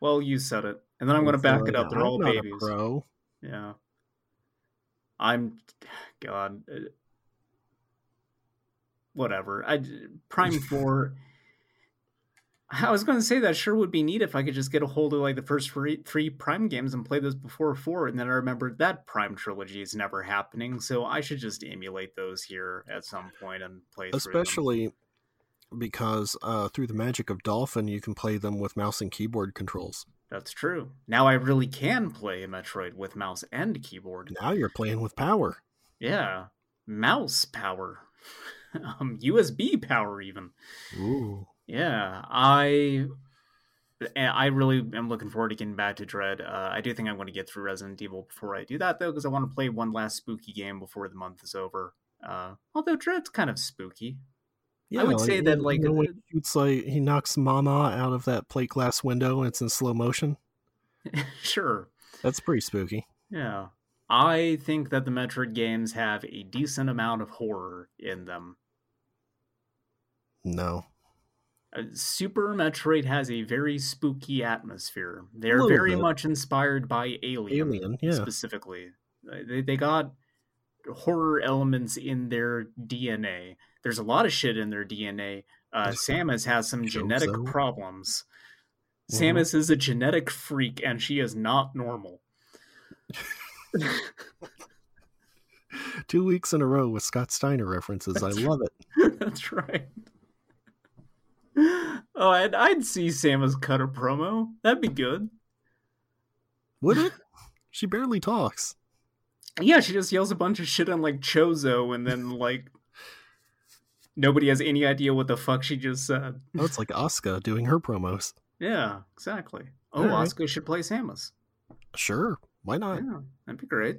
Well, you said it. And then I'm going to back it up. They're I'm all babies. pro. Yeah. I'm God. Whatever. I Prime 4 I was going to say that sure would be neat if I could just get a hold of like the first three, three Prime games and play those before 4 and then I remembered that Prime trilogy is never happening, so I should just emulate those here at some point and play through. Especially because uh, through the magic of Dolphin, you can play them with mouse and keyboard controls. That's true. Now I really can play Metroid with mouse and keyboard. Now you're playing with power. Yeah. Mouse power. um, USB power even. Ooh. Yeah, I I really am looking forward to getting back to Dread. Uh, I do think I'm going to get through Resident Evil before I do that, though, because I want to play one last spooky game before the month is over. Uh, although Dread's kind of spooky. I would say that, like, you know, when uh, he shoots, like he knocks Mama out of that plate glass window and it's in slow motion. sure. That's pretty spooky. Yeah. I think that the Metroid games have a decent amount of horror in them. No, Uh, Super Metroid has a very spooky atmosphere. They're very bit. much inspired by Alien. Alien, yeah. specifically. Uh, They, they got horror elements in their DNA. There's a lot of shit in their DNA. Uh, Samus has some genetic so. problems. Mhm. Samus is a genetic freak and she is not normal. Two weeks in a row with Scott Steiner references. I love it. That's right. Oh, I'd, I'd see Samus cut a promo. That'd be good. Would it? She barely talks. Yeah, she just yells a bunch of shit on like Chozo, and then like nobody has any idea what the fuck she just said. Oh, it's like Asuka doing her promos. Yeah, exactly. Oh, All right. Asuka should play Samus. Sure, why not? Yeah, that'd be great.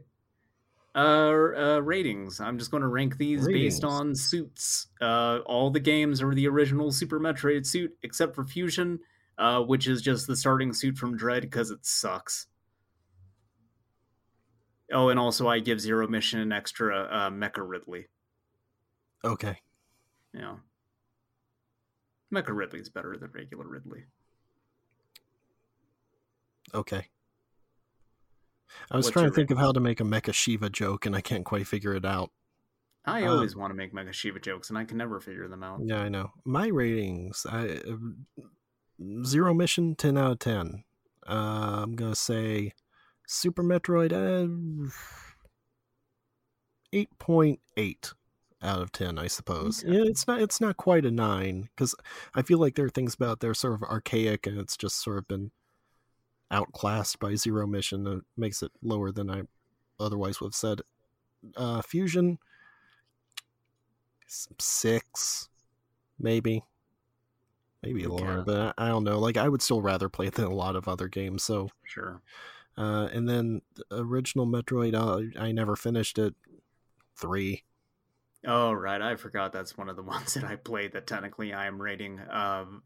Uh, uh, ratings. I'm just going to rank these based on suits. Uh, all the games are the original Super Metroid suit except for Fusion, uh, which is just the starting suit from Dread because it sucks. Oh, and also I give Zero Mission an extra uh, Mecha Ridley. Okay. Yeah. Mecha Ridley's better than regular Ridley. Okay. I was What's trying to think of how to make a Mecha Shiva joke, and I can't quite figure it out. I Um, always want to make Mecha Shiva jokes, and I can never figure them out. Yeah, I know. My ratings: I zero mission, ten out of ten. Uh, I'm gonna say Super Metroid, uh, eight point eight out of ten, I suppose. Yeah, it's not it's not quite a nine because I feel like there are things about are sort of archaic, and it's just sort of been outclassed by Zero Mission. That makes it lower than I otherwise would have said. Uh, Fusion six, maybe, maybe Okay. lower, but I, I don't know. Like I would still rather play it than a lot of other games. So, Sure. uh, and then the original Metroid, uh, I never finished it. Three. Oh, right. I forgot that's one of the ones that I played that technically I am rating. Um,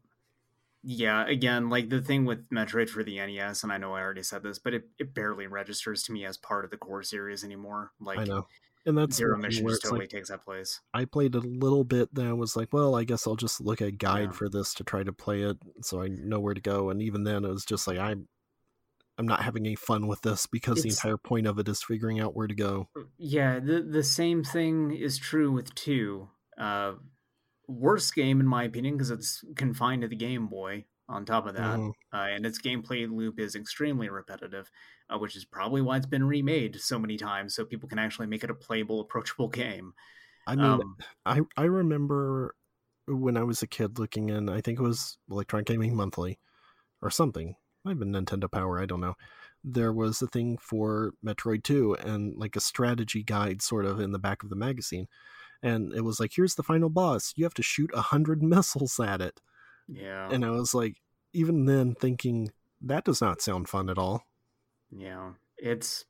yeah, again, like the thing with Metroid for the NES, and I know I already said this, but it, it barely registers to me as part of the core series anymore. Like, I know, and that's zero Mission just totally like takes that place. I played a little bit. Then I was like, well, I guess I'll just look at a guide Yeah. for this to try to play it, so I know where to go. And even then, it was just like I'm. I'm not having any fun with this because the entire point of it is figuring out where to go. Yeah, the the same thing is true with two. Uh, worst game in my opinion because it's confined to the Game Boy. On top of that, Mhm. uh, and its gameplay loop is extremely repetitive, uh, which is probably why it's been remade so many times, so people can actually make it a playable, approachable game. I mean, Um, I I remember when I was a kid looking in. I think it was Electronic Gaming Monthly or something. Might have been Nintendo Power. I don't know. There was a thing for Metroid Two and like a strategy guide, sort of in the back of the magazine, and it was like, "Here's the final boss. You have to shoot a hundred missiles at it." yeah, And I was like, even then, thinking that does not sound fun at all. Yeah, it's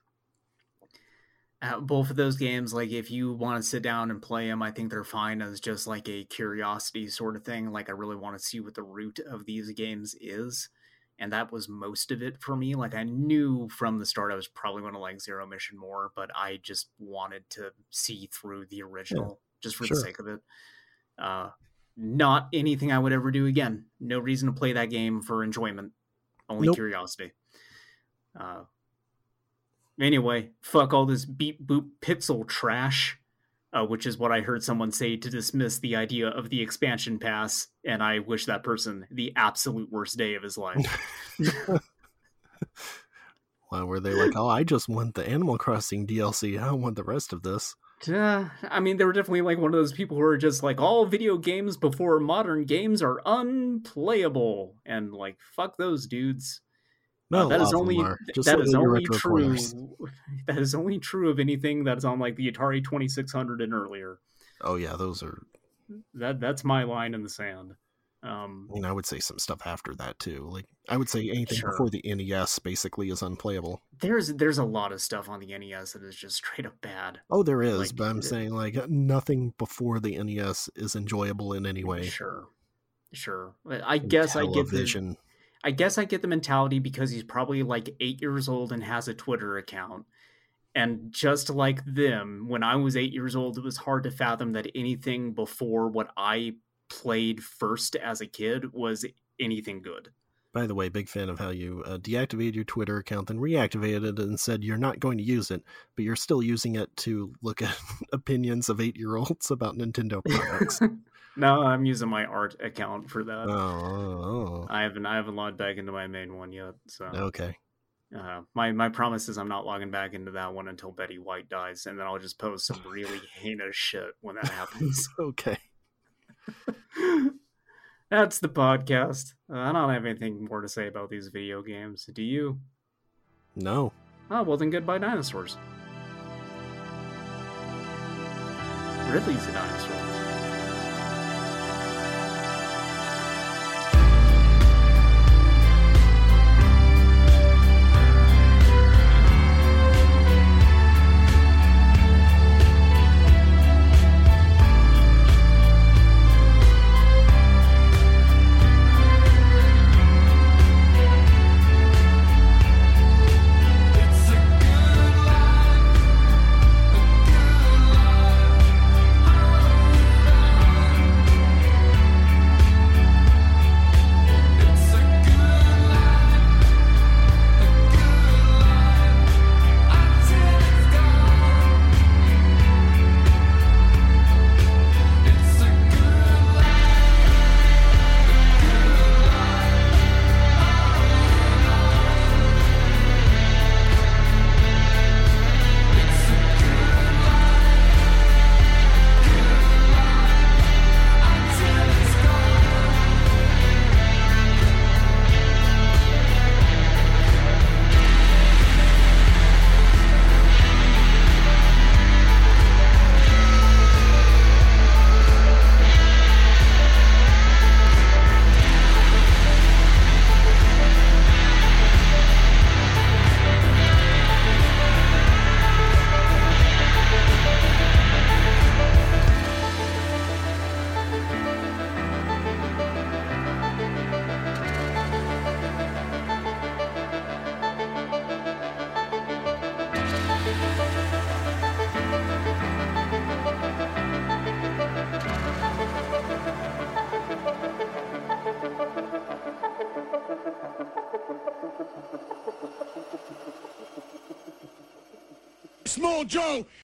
uh, both of those games. Like, if you want to sit down and play them, I think they're fine as just like a curiosity sort of thing. Like, I really want to see what the root of these games is, and that was most of it for me. Like, I knew from the start I was probably going to like Zero Mission more, but I just wanted to see through the original just for sure. the sake of it. Uh, not anything I would ever do again. No reason to play that game for enjoyment, only Nope. curiosity. Uh, anyway, fuck all this beep boop pixel trash, uh, which is what I heard someone say to dismiss the idea of the expansion pass, and I wish that person the absolute worst day of his life. Wow, were they like, "Oh, I just want the Animal Crossing DLC. I don't want the rest of this." Uh, I mean, they were definitely like one of those people who are just like, all video games before modern games are unplayable, and like, fuck those dudes. No, Uh, that is only that is only true. That is only true of anything that is on like the Atari Twenty Six Hundred and earlier. Oh yeah, those are. That that's my line in the sand. Um, I mean, I would say some stuff after that too. Like I would say anything Sure. before the NES basically is unplayable. there's there's a lot of stuff on the NES that is just straight up bad. Oh, there is, Like, but I'm it- saying like nothing before the NES is enjoyable in any way. Sure, sure. I guess I get the. I guess I get the mentality because he's probably like eight years old and has a Twitter account. And just like them, when I was eight years old, it was hard to fathom that anything before what I played first as a kid was anything good. By the way, big fan of how you uh, deactivated your Twitter account, then reactivated it and said you're not going to use it, but you're still using it to look at opinions of eight year olds about Nintendo products. no, I'm using my art account for that. oh, oh, I haven't I haven't logged back into my main one yet. So oh, okay. uh, my my promise is I'm not logging back into that one until Betty White dies, and then I'll just post some really heinous shit when that happens. Okay. That's the podcast. Uh, I don't have anything more to say about these video games. Do you? No. Oh, well then goodbye dinosaurs. Ridley's a dinosaur.